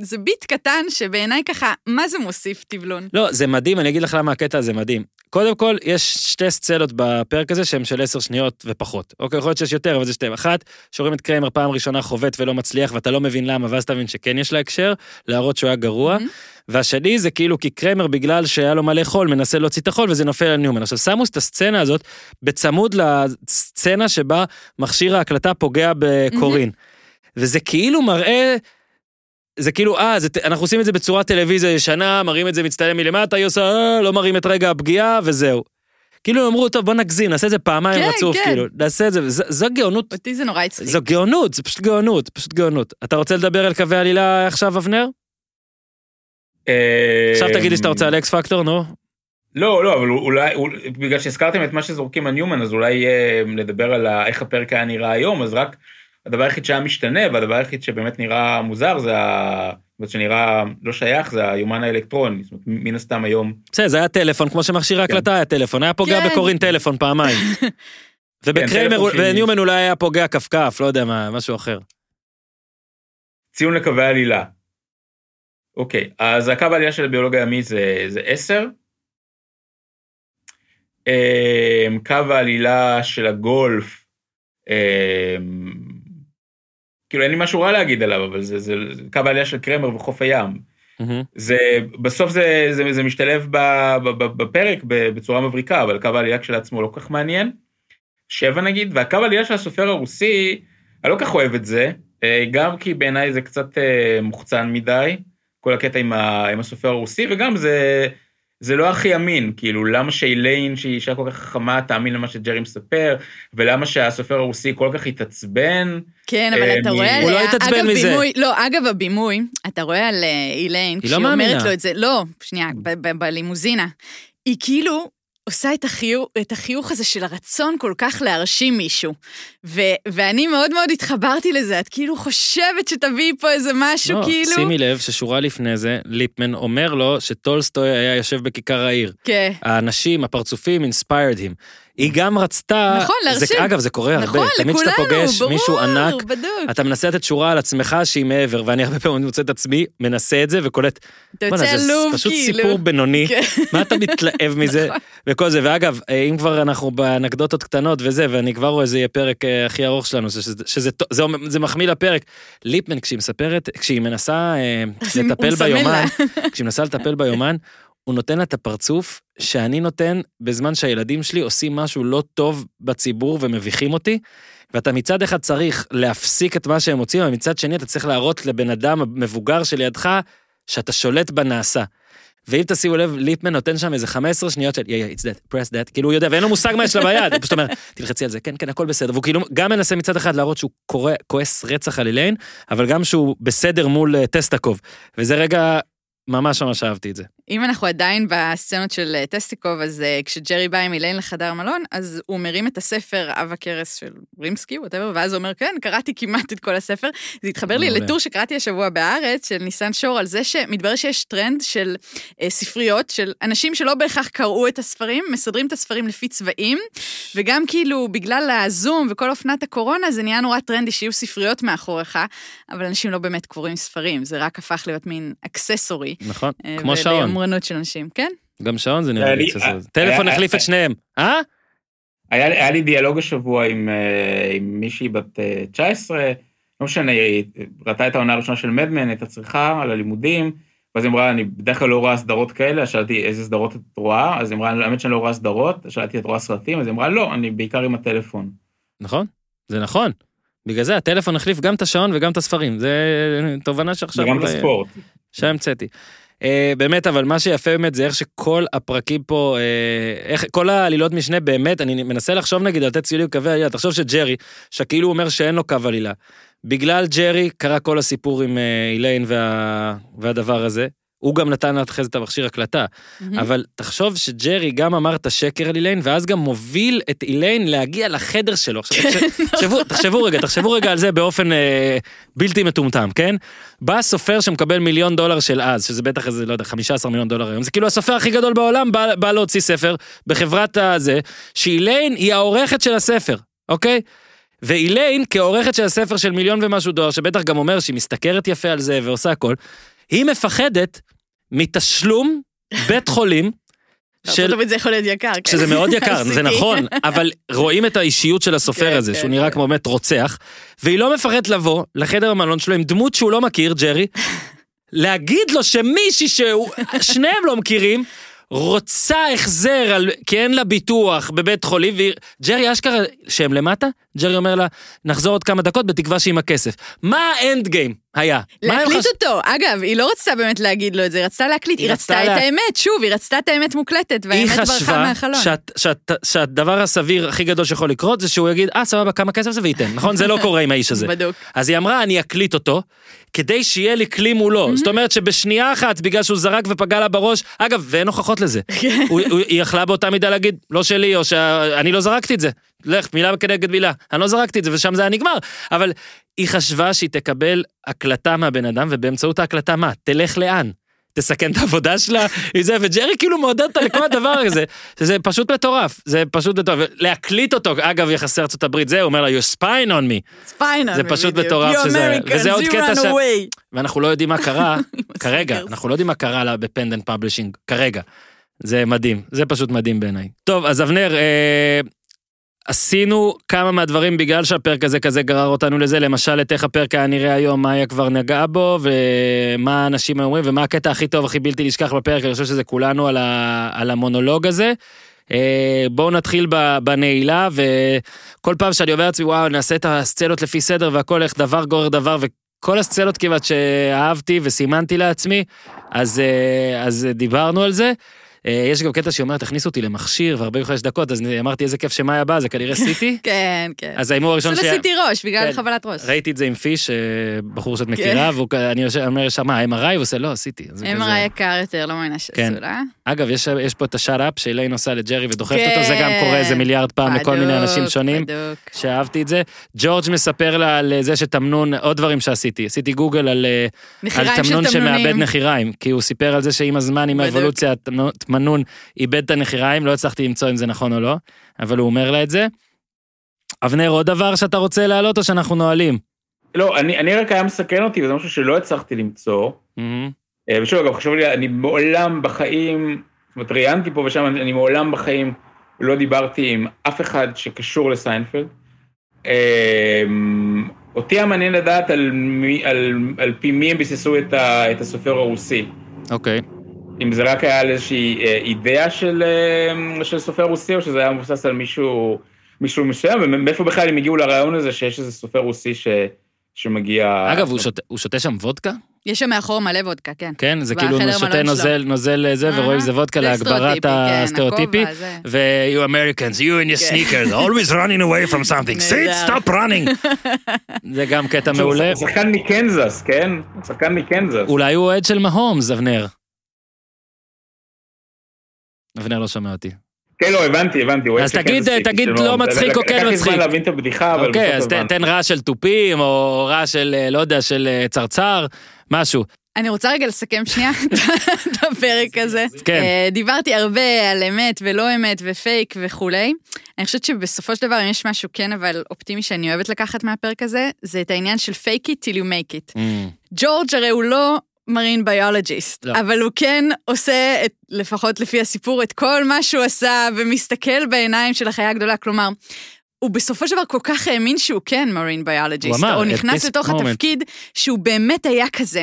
זה ביט קטן שבעיניי ככה, מה זה מוסיף טבלון? לא, זה מדהים, אני אגיד לך למה הקטע הזה מדהים. קודם כל, יש שתי סצנות בפרק הזה שהן של עשר שניות ופחות. אוקיי, יכול להיות שיש יותר, אבל זה שתיים. אחת, שרואים את קריימר פעם ראשונה חובט ולא מצליח, ואתה לא מבין למה, ואז אתה מבין שכן יש לה הקשר, להראות שהוא היה גרוע. Mm-hmm. והשני זה כאילו כי קריימר בגלל שהיה לו מלא חול, מנסה להוציא את החול וזה נופל על ניומן. עכשיו שמו את הסצנה הזאת בצמוד לסצנה שבה מכשיר ההקלטה פוגע בקורין. Mm-hmm. וזה כאילו מראה... זה כאילו, אה, זה, אנחנו עושים את זה בצורת טלוויזיה ישנה, מראים את זה מצטלם מלמטה, היא עושה, אה, לא מראים את רגע הפגיעה, וזהו. כאילו אמרו, טוב, בוא נגזים, נעשה את זה פעמיים כן, רצוף, כן. כאילו, נעשה את זה, זו, זו גאונות. אותי זה נורא הצחיק. זו גאונות, זה פשוט גאונות, פשוט גאונות. אתה רוצה לדבר על קווי עלילה עכשיו, אבנר? אה, עכשיו תגידי שאתה רוצה על אקס פקטור, נו. לא, לא, אבל אולי, בגלל שהזכרתם את מה שזורקים על ניומן, אז אולי אה, נדבר על איך הפרק היה נראה היום, אז רק הדבר היחיד שהיה משתנה, והדבר היחיד שבאמת נראה מוזר, זה ה... זאת שנראה לא שייך, זה היומן האלקטרוני, זאת אומרת, מן הסתם היום. בסדר, זה היה טלפון, כמו שמכשיר ההקלטה כן. היה טלפון, היה פוגע כן. בקורין טלפון פעמיים. ובקריימר, כן, בניומן אולי היה פוגע כפכף, לא יודע מה, משהו אחר. ציון לקווי עלילה. אוקיי, אז הקו העלילה של הביולוגיה הימית זה, זה 10. אמ, קו העלילה של הגולף, אמ, כאילו אין לי משהו רע להגיד עליו, אבל זה, זה, זה קו העלייה של קרמר וחוף הים. זה, בסוף זה, זה, זה משתלב ב, ב, ב, בפרק בצורה מבריקה, אבל קו העלילה כשלעצמו לא כל כך מעניין. שבע נגיד, והקו העלילה של הסופר הרוסי, אני לא כל כך אוהב את זה, אה, גם כי בעיניי זה קצת אה, מוחצן מדי, כל הקטע עם, ה, עם הסופר הרוסי, וגם זה, זה לא הכי אמין, כאילו, למה שאיליין, שהיא אישה כל כך חכמה, תאמין למה שג'רי מספר, ולמה שהסופר הרוסי כל כך התעצבן. כן, אבל אה, אתה רואה הוא לא עליה, התעצבן אגב מזה. בימוי, לא, אגב הבימוי, אתה רואה על אה, איליין, היא כשהיא לא אומרת. לו את זה, לא, שנייה, בלימוזינה, היא כאילו עושה את החיוך, את החיוך הזה של הרצון כל כך להרשים מישהו. ו, ואני מאוד מאוד התחברתי לזה, את כאילו חושבת שתביאי פה איזה משהו, לא, כאילו... שימי לב ששורה לפני זה, ליפמן אומר לו שטולסטוי היה יושב בכיכר העיר. כן. האנשים, הפרצופים, inspired him. היא גם רצתה... נכון, זה, להרשים. אגב, זה קורה הרבה. נכון, תמיד כשאתה לכולנו, פוגש ברור, מישהו ענק, בדוק. אתה מנסה לתת שורה על עצמך שהיא מעבר, ואני הרבה פעמים מוצא את עצמי, מנסה את זה וקולט, אתה בואנה, יוצא זה עלוב, פשוט כאילו. סיפור בינוני, כן. מה אתה מתלהב מזה, נכון. וכל זה. ואגב, אה, אם כבר אנחנו באנקדוטות קטנות וזה, ואני כבר רואה שזה יהיה פרק אה, הכי ארוך שלנו, שזה, שזה, זה, זה מחמיא לפרק. ליפמן, כשהיא מספרת, כשהיא מנסה אה, לטפל ביומן. כשהיא מנסה לטפל ביומן, הוא נותן לה את הפרצוף שאני נותן בזמן שהילדים שלי עושים משהו לא טוב בציבור ומביכים אותי, ואתה מצד אחד צריך להפסיק את מה שהם עושים, אבל מצד שני אתה צריך להראות לבן אדם המבוגר שלידך שאתה שולט בנעשה. ואם תשימו לב, ליפמן נותן שם איזה 15 שניות של, yeah, yeah, it's that, press that, כאילו הוא יודע, ואין לו מושג מה יש לה ביד, הוא פשוט אומר, תלחצי על זה, כן, כן, הכל בסדר, והוא כאילו גם מנסה מצד אחד להראות שהוא קורא, כועס רצח על איליין, אבל גם שהוא בסדר מול אה, טסטקוב, וזה רגע, ממש ממש אהבתי את זה. אם אנחנו עדיין בסצנות של אה, טסטיקוב, אז אה, כשג'רי בא עם איליין לחדר מלון, אז הוא מרים את הספר עב הכרס של רימסקי, whatever, ואז הוא אומר, כן, קראתי כמעט את כל הספר. זה התחבר לי. לטור שקראתי השבוע בהארץ, של ניסן שור, על זה שמתברר שיש טרנד של אה, ספריות, של אנשים שלא בהכרח קראו את הספרים, מסדרים את הספרים לפי צבעים, וגם כאילו, בגלל הזום וכל אופנת הקורונה, זה נהיה נורא טרנדי שיהיו ספריות מאחוריך, אבל אנשים לא באמת קוראים ספרים, זה רק הפך להיות מין אקססורי. נכון? כמו שעון. וליומרנות של אנשים, כן? גם שעון זה נראה לי קצת... היה- טלפון היה- החליף את שניהם. אה? היה, לי- היה לי דיאלוג השבוע עם, אה, עם מישהי בת אה, 19, לא משנה, היא ראתה את העונה הראשונה של מדמן, הייתה צריכה על הלימודים, ואז היא אמרה, אני בדרך כלל לא רואה סדרות כאלה, שאלתי איזה סדרות את רואה, אז היא אמרה, האמת שאני לא רואה סדרות, שאלתי, את רואה סרטים? אז היא אמרה, לא, אני בעיקר עם הטלפון. נכון, זה נכון. בגלל זה הטלפון החליף גם את השעון וגם את הספרים. זה תובנה שעכשיו... וגם את הספורט. שהמצאתי. Uh, באמת, אבל מה שיפה באמת זה איך שכל הפרקים פה, uh, איך כל העלילות משנה באמת, אני מנסה לחשוב נגיד, לתת ציונים קווי עלילה, תחשוב שג'רי, שכאילו אומר שאין לו קו עלילה. בגלל ג'רי קרה כל הסיפור עם uh, איליין וה, והדבר הזה. הוא גם נתן לה אחרי זה את המכשיר הקלטה. אבל תחשוב שג'רי גם אמר את השקר על איליין, ואז גם מוביל את איליין להגיע לחדר שלו. עכשיו, תחש- תחשבו, תחשבו רגע, תחשבו רגע על זה באופן אה, בלתי מטומטם, כן? בא סופר שמקבל מיליון דולר של אז, שזה בטח איזה, לא יודע, 15 מיליון דולר היום, זה כאילו הסופר הכי גדול בעולם, בא, בא להוציא ספר בחברת הזה, שאיליין היא העורכת של הספר, אוקיי? ואיליין, כעורכת של הספר של מיליון ומשהו דולר, שבטח גם אומר שהיא משתכרת יפה על זה ועושה הכל, היא מפחדת מתשלום בית חולים של... בארצות הברית זה יכול להיות יקר, כן. שזה מאוד יקר, זה. נכון, אבל רואים את האישיות של הסופר כן, הזה, כן, שהוא נראה כן. כמו באמת רוצח, והיא לא מפחדת לבוא לחדר המלון שלו עם דמות שהוא לא מכיר, ג'רי, להגיד לו שמישהי ששניהם לא מכירים, רוצה החזר על, כי אין לה ביטוח בבית חולים, וג'רי אשכרה, שהם למטה, ג'רי אומר לה, נחזור עוד כמה דקות בתקווה שעם הכסף. מה האנד גיים היה? להקליט חש- אותו. אגב, היא לא רצתה באמת להגיד לו את זה, היא רצתה להקליט, היא היא רצתה רצתה את לה- האמת, שוב, היא רצתה את האמת מוקלטת, היא והאמת ברחה חשבה מהחלון. שאת, שאת, שהדבר הסביר הכי גדול שיכול לקרות זה שהוא יגיד, אה, סבבה, כמה כסף זה וייתן, נכון? זה לא קורה עם האיש הזה. בדוק. אז היא אמרה, אני אקליט אותו, כדי שיהיה לי כלי מולו. זאת אומרת שבשנייה אחת, בגלל שהוא זרק ופגע לה בראש, אגב, ואין הוכחות לזה. הוא- הוא- היא יכלה באותה מידה להגיד, לא שלי, או שאני לא זרקתי את זה. לך, מילה כנגד מילה. אני לא זרקתי את זה, ושם זה היה נגמר. אבל היא חשבה שהיא תקבל הקלטה מהבן אדם, ובאמצעות ההקלטה מה? תלך לאן? תסכן את העבודה שלה, עם זה, וג'רי כאילו מעודד אותה לכל הדבר הזה, שזה פשוט מטורף, זה פשוט מטורף, להקליט אותו, אגב יחסי ארצות הברית, זה, הוא אומר לה, you spying on me, פיינל. זה פשוט מטורף שזה- וזה עוד קטע ש-. ואנחנו לא יודעים מה קרה, כרגע. אנחנו לא יודעים מה קרה לה בפנדנט פאבלישינג, כרגע. זה מדהים, זה פשוט מדהים בעיניי. טוב, אז אבנר, אה, עשינו כמה מהדברים בגלל שהפרק הזה כזה גרר אותנו לזה, למשל את איך הפרק היה נראה היום, מה היה כבר נגע בו, ומה האנשים אומרים, ומה הקטע הכי טוב, הכי בלתי נשכח בפרק, אני חושב שזה כולנו על, ה, על המונולוג הזה. אה, בואו נתחיל בנעילה, וכל פעם שאני אומר לעצמי, וואו, נעשה את הסצנות לפי סדר והכל, איך דבר גורר דבר, וכל הסצנות כמעט שאהבתי וסימנתי לעצמי, אז, אה, אז דיברנו על זה. אה, יש גם קטע שאומר, תכניס אותי למכשיר ו-45 דקות, אז אמרתי, איזה כיף שמה הבא, זה כנראה סיטי. כן, כן. אז ההימור הראשון ש... זה סיטי ראש, בגלל כן. חבלת ראש. ראיתי את זה עם פיש, אה, בחור שאת מכירה, כן. ואני אומר שם, מה, MRI? הוא עושה, לא, סיטי. MRI יקר יותר, לא מאמינה שעשו כן. לה. אגב, יש, יש פה את השאט-אפ שאיליין עושה לג'רי ודוחפת כן. אותו, זה גם קורה איזה מיליארד פעם לכל מיני אנשים שונים. שאהבתי את זה. ג'ורג' מספר לה על זה שתמנון, עוד דברים שעשיתי, עשיתי גוגל על, על תמנון שמאבד נחיריים, כי הוא סיפר על זה שעם הזמן, עם האבולוציה, תמנון איבד את הנחיריים, לא הצלחתי למצוא אם זה נכון או לא, אבל הוא אומר לה את זה. אבנר, עוד דבר שאתה רוצה להעלות או שאנחנו נועלים? לא, אני, אני רק היה מסכן אותי, וזה משהו שלא הצלחתי למצוא. Mm-hmm. ושוב, אגב, חשוב לי, אני מעולם בחיים, זאת אומרת, ראיינתי פה ושם, אני מעולם בחיים לא דיברתי עם אף אחד שקשור לסיינפלד. אה, אותי היה מעניין לדעת על, מי, על, על פי מי הם ביססו את, ה, את הסופר הרוסי. אוקיי. Okay. אם זה רק היה על איזושהי אה, אידאה של, אה, של סופר רוסי, או שזה היה מבוסס על מישהו, מישהו מסוים, ומאיפה בכלל הם הגיעו לרעיון הזה שיש איזה סופר רוסי ש, שמגיע... אגב, הוא שותה, הוא שותה שם וודקה? יש שם מאחור מלא וודקה, כן. כן, זה כאילו הוא שותה נוזל, נוזל זה, אה, ורואים זה וודקה להגברת הסטריאוטיפי. ו-you Americans, you in your כן. sneakers, always running away from something, sit, stop running. זה גם קטע מעולה. שחקן מקנזס, כן? שחקן מקנזס. אולי הוא אוהד של מהומס, אבנר. אבנר לא שומע אותי. כן, לא, הבנתי, הבנתי. אז תגיד, תגיד לא מצחיק או כן מצחיק. לקח לי זמן להבין את הבדיחה, אבל אוקיי, אז תן רעש של תופים, או רעש של, אה, לא יודע, של אה, צרצר, משהו. אני רוצה רגע לסכם שנייה את הפרק הזה. כן. אה, דיברתי הרבה על אמת ולא אמת ופייק וכולי. אני חושבת שבסופו של דבר, אם יש משהו כן אבל אופטימי שאני אוהבת לקחת מהפרק הזה, זה את העניין של fake it till you make it. Mm. ג'ורג' הרי הוא לא מרין ביולוג'יסט, לא. אבל הוא כן עושה, את, לפחות לפי הסיפור, את כל מה שהוא עשה ומסתכל בעיניים של החיה הגדולה, כלומר, הוא בסופו של דבר כל כך האמין שהוא כן מרין ביולוג'יסט, הוא אמר, או נכנס לתוך moment. התפקיד שהוא באמת היה כזה.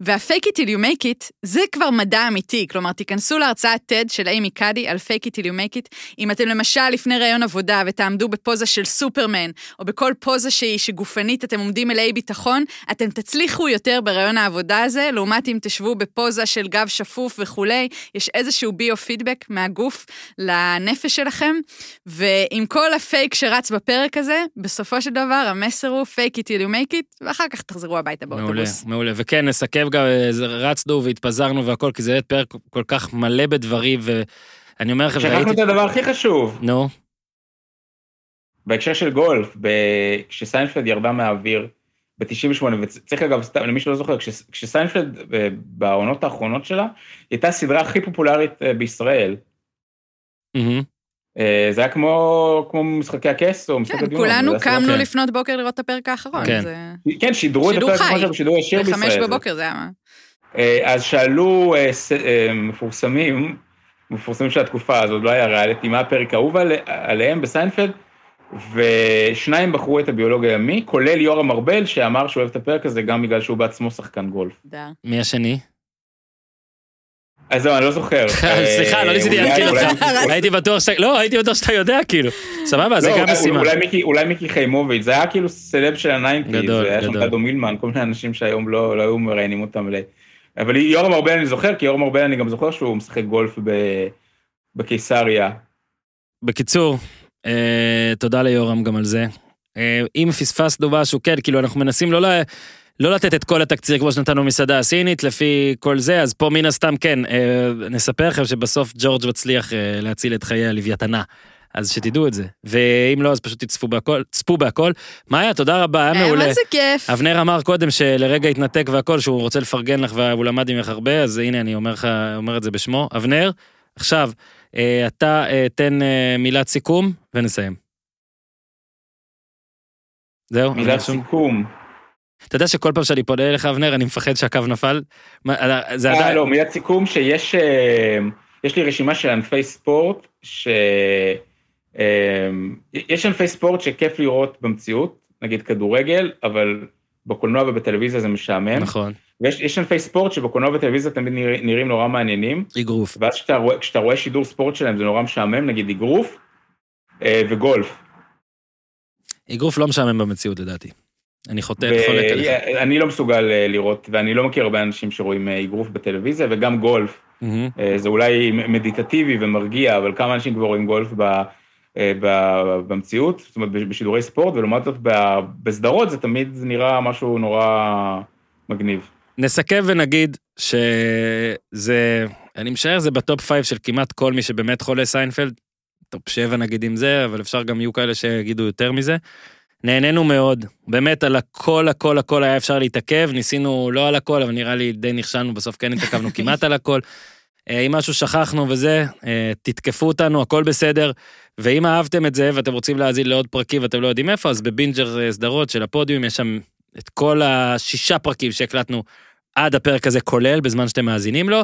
וה-fake it till you make it, זה כבר מדע אמיתי. כלומר, תיכנסו להרצאת TED של אימי קאדי על fake it till you make it. אם אתם למשל לפני ראיון עבודה ותעמדו בפוזה של סופרמן, או בכל פוזה שהיא שגופנית אתם עומדים מלאי ביטחון, אתם תצליחו יותר בראיון העבודה הזה, לעומת אם תשבו בפוזה של גב שפוף וכולי, יש איזשהו ביו-פידבק מהגוף לנפש שלכם, ועם כל הפייק שרץ בפרק הזה, בסופו של דבר המסר הוא fake it till you make it, ואחר כך תחזרו הביתה באוטובוס. מעולה, מעולה. וכן, נסכם גם, רצנו והתפזרנו והכל, כי זה פרק כל כך מלא בדברים, ואני אומר לכם, שכחנו את הדבר הכי חשוב. נו. בהקשר של גולף, כשסיינפלד ירדה מהאוויר ב-98, וצריך אגב, למי שלא זוכר, כשסיינפלד אה, בעונות האחרונות שלה, היא הייתה הסדרה הכי פופולרית אה, בישראל. Mm-hmm. אה, זה היה כמו, כמו משחקי הכס או משחקי כן, הדיון. כולנו קמנו כן. לפנות בוקר לראות את הפרק האחרון. כן, זה... כן שידרו את הפרק כמו שידור ישיר בישראל. בחמש בבוקר זה היה מה. אה, אז שאלו אה, מפורסמים, מפורסמים של התקופה הזאת, לא היה ריאליטי, מה הפרק האהוב עליהם בסיינפלד, ושניים בחרו את הביולוג הימי, כולל יורם ארבל, שאמר שהוא אוהב את הפרק הזה גם בגלל שהוא בעצמו שחקן גולף. מי השני? אז זהו, אני לא זוכר. סליחה, לא ניסיתי להזכיר אותך. הייתי בטוח שאתה, לא, הייתי בטוח שאתה יודע, כאילו. סבבה, זה לא, גם משימה. אולי מיקי חיימוביץ', זה היה כאילו סלב של ה nineties. גדול, גדול. היה שם דדו מילמן, כל מיני אנשים שהיום לא, לא היו מראיינים אותם. אבל יורם ארבל אני זוכר, כי יורם ארבל אני גם זוכר שהוא משחק גולף בקיסריה. בקיצור, אה, תודה ליורם גם על זה. אה, אם פספסנו משהו, כן, כאילו אנחנו מנסים לא לא לתת את כל התקציר כמו שנתנו מסעדה הסינית לפי כל זה, אז פה מן הסתם כן, אה, נספר לכם שבסוף ג'ורג' מצליח אה, להציל את חיי הלוויתנה. אז שתדעו את זה, ואם לא אז פשוט תצפו בהכל, צפו בהכל. מאיה, תודה רבה, היה מעולה. איזה כיף. אבנר אמר קודם שלרגע התנתק והכל, שהוא רוצה לפרגן לך והוא למד ממך הרבה, אז הנה אני אומר לך, אומר את זה בשמו. אבנר, עכשיו, אה, אתה תן מילת סיכום ונסיים. זהו. מילת סיכום. אתה יודע שכל פעם שאני פונה אליך, אבנר, אני מפחד שהקו נפל? זה עדיין... לא, מיד סיכום שיש אה, יש לי רשימה של ענפי ספורט, ש... יש ענפי ספורט שכיף לראות במציאות, נגיד כדורגל, אבל בקולנוע ובטלוויזיה זה משעמם. נכון. ויש ענפי ספורט שבקולנוע ובטלוויזיה תמיד נראים נורא מעניינים. אגרוף. ואז כשאתה רואה שידור ספורט שלהם זה נורא משעמם, נגיד אגרוף וגולף. אגרוף לא משעמם במציאות לדעתי. אני חוטא, חולק עליך. אני לא מסוגל לראות, ואני לא מכיר הרבה אנשים שרואים אגרוף בטלוויזיה, וגם גולף. Mm-hmm. זה אולי מדיטטיבי ומרגיע, אבל כמה אנשים כבר רואים גולף ב, ב, במציאות, זאת אומרת בשידורי ספורט, ולעומת זאת בסדרות זה תמיד נראה משהו נורא מגניב. נסכם ונגיד שזה, אני משער זה ב top five של כמעט כל מי שבאמת חולה סיינפלד, top שבע נגיד עם זה, אבל אפשר גם יהיו כאלה שיגידו יותר מזה. נהנינו מאוד, באמת על הכל הכל הכל היה אפשר להתעכב, ניסינו לא על הכל, אבל נראה לי די נכשלנו, בסוף כן התעכבנו כמעט על הכל. אם משהו שכחנו וזה, תתקפו אותנו, הכל בסדר. ואם אהבתם את זה ואתם רוצים להאזין לעוד פרקים ואתם לא יודעים איפה, אז בבינג'ר סדרות של הפודיום יש שם את כל השישה פרקים שהקלטנו עד הפרק הזה כולל, בזמן שאתם מאזינים לו,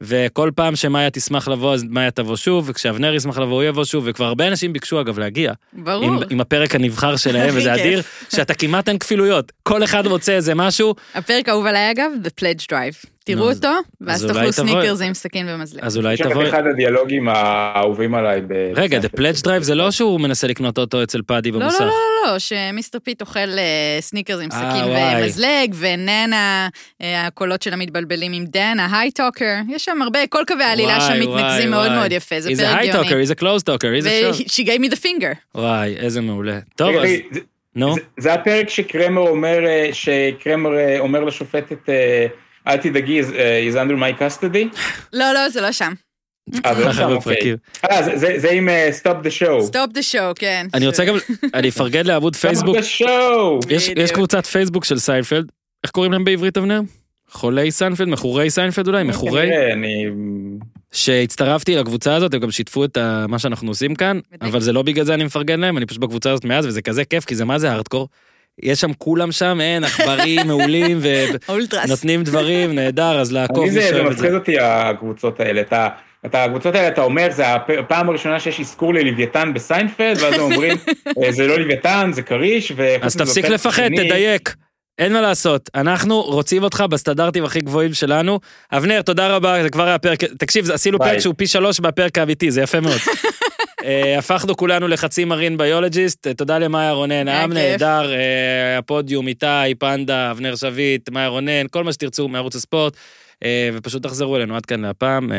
וכל פעם שמאיה תשמח לבוא, אז מאיה תבוא שוב, וכשאבנר ישמח לבוא, הוא יבוא שוב, וכבר הרבה אנשים ביקשו אגב להגיע. ברור. עם, עם הפרק הנבחר שלהם, וזה אדיר, שאתה כמעט אין כפילויות, כל אחד רוצה איזה משהו. הפרק האהוב עליי אגב, The Pledge Drive. תראו אותו, ואז תאכלו סניקרס עם סכין ומזלג. אז אולי תבוא... יש אחד הדיאלוגים האהובים עליי. רגע, The Pledge Drive זה לא שהוא מנסה לקנות אוטו אצל פאדי במוסך. לא, לא, לא, לא, שמיסטר פיט אוכל סניקרס עם סכין ומזלג, וננה, הקולות שלה מתבלבלים עם דן, ה high talker, יש שם הרבה, כל קווי העלילה שם מתנקזים מאוד מאוד יפה, זה פרק גאוני. He's a high talker, he's a close talker, he's a show. ו-she gave me the finger. וואי, איזה מעולה. טוב, אז... נו. זה הפרק שקרמר אומר, שקרמר אומר לשופטת, אל תדאגי, is under my custody? לא, לא, זה לא שם. אה, זה לא שם, אוקיי. אה, זה עם Stop the show. Stop the show, כן. אני רוצה גם, אני אפרגן לעמוד פייסבוק. Stop the show. יש קבוצת פייסבוק של סיינפלד, איך קוראים להם בעברית אבנר? חולי סיינפלד, מכורי סיינפלד אולי, מכורי? אני... שהצטרפתי לקבוצה הזאת, הם גם שיתפו את מה שאנחנו עושים כאן, אבל זה לא בגלל זה אני מפרגן להם, אני פשוט בקבוצה הזאת מאז, וזה כזה כיף, כי זה מה זה הארדקור. יש שם כולם שם, אין, עכברים מעולים, ונותנים דברים, נהדר, אז לעקוב. זה מפחיד אותי הקבוצות האלה, אתה... אתה, הקבוצות האלה, אתה אומר, זה הפעם הראשונה שיש אזכור ללוויתן בסיינפלד, ואז הם אומרים, זה לא לוויתן, זה כריש, ו... אז תפסיק לפחד, תדייק. אין מה לעשות, אנחנו רוצים אותך בסטנדרטים הכי גבוהים שלנו. אבנר, תודה רבה, זה כבר היה פרק, תקשיב, עשינו פרק שהוא פי שלוש מהפרק האמיתי, זה יפה מאוד. הפכנו כולנו לחצי מרין ביולוג'יסט, תודה למאיה רונן, העם נהדר, הפודיום, איתי, פנדה, אבנר שביט, מאיה רונן, כל מה שתרצו מערוץ הספורט. ופשוט תחזרו אלינו עד כאן להפעם,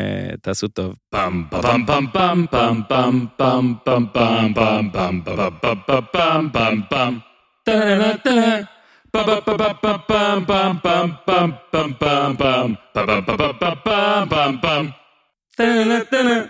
תעשו טוב. פעם פעם פעם פעם פעם פעם פעם פעם פעם פעם פעם פעם פעם פעם פעם פעם Bum bum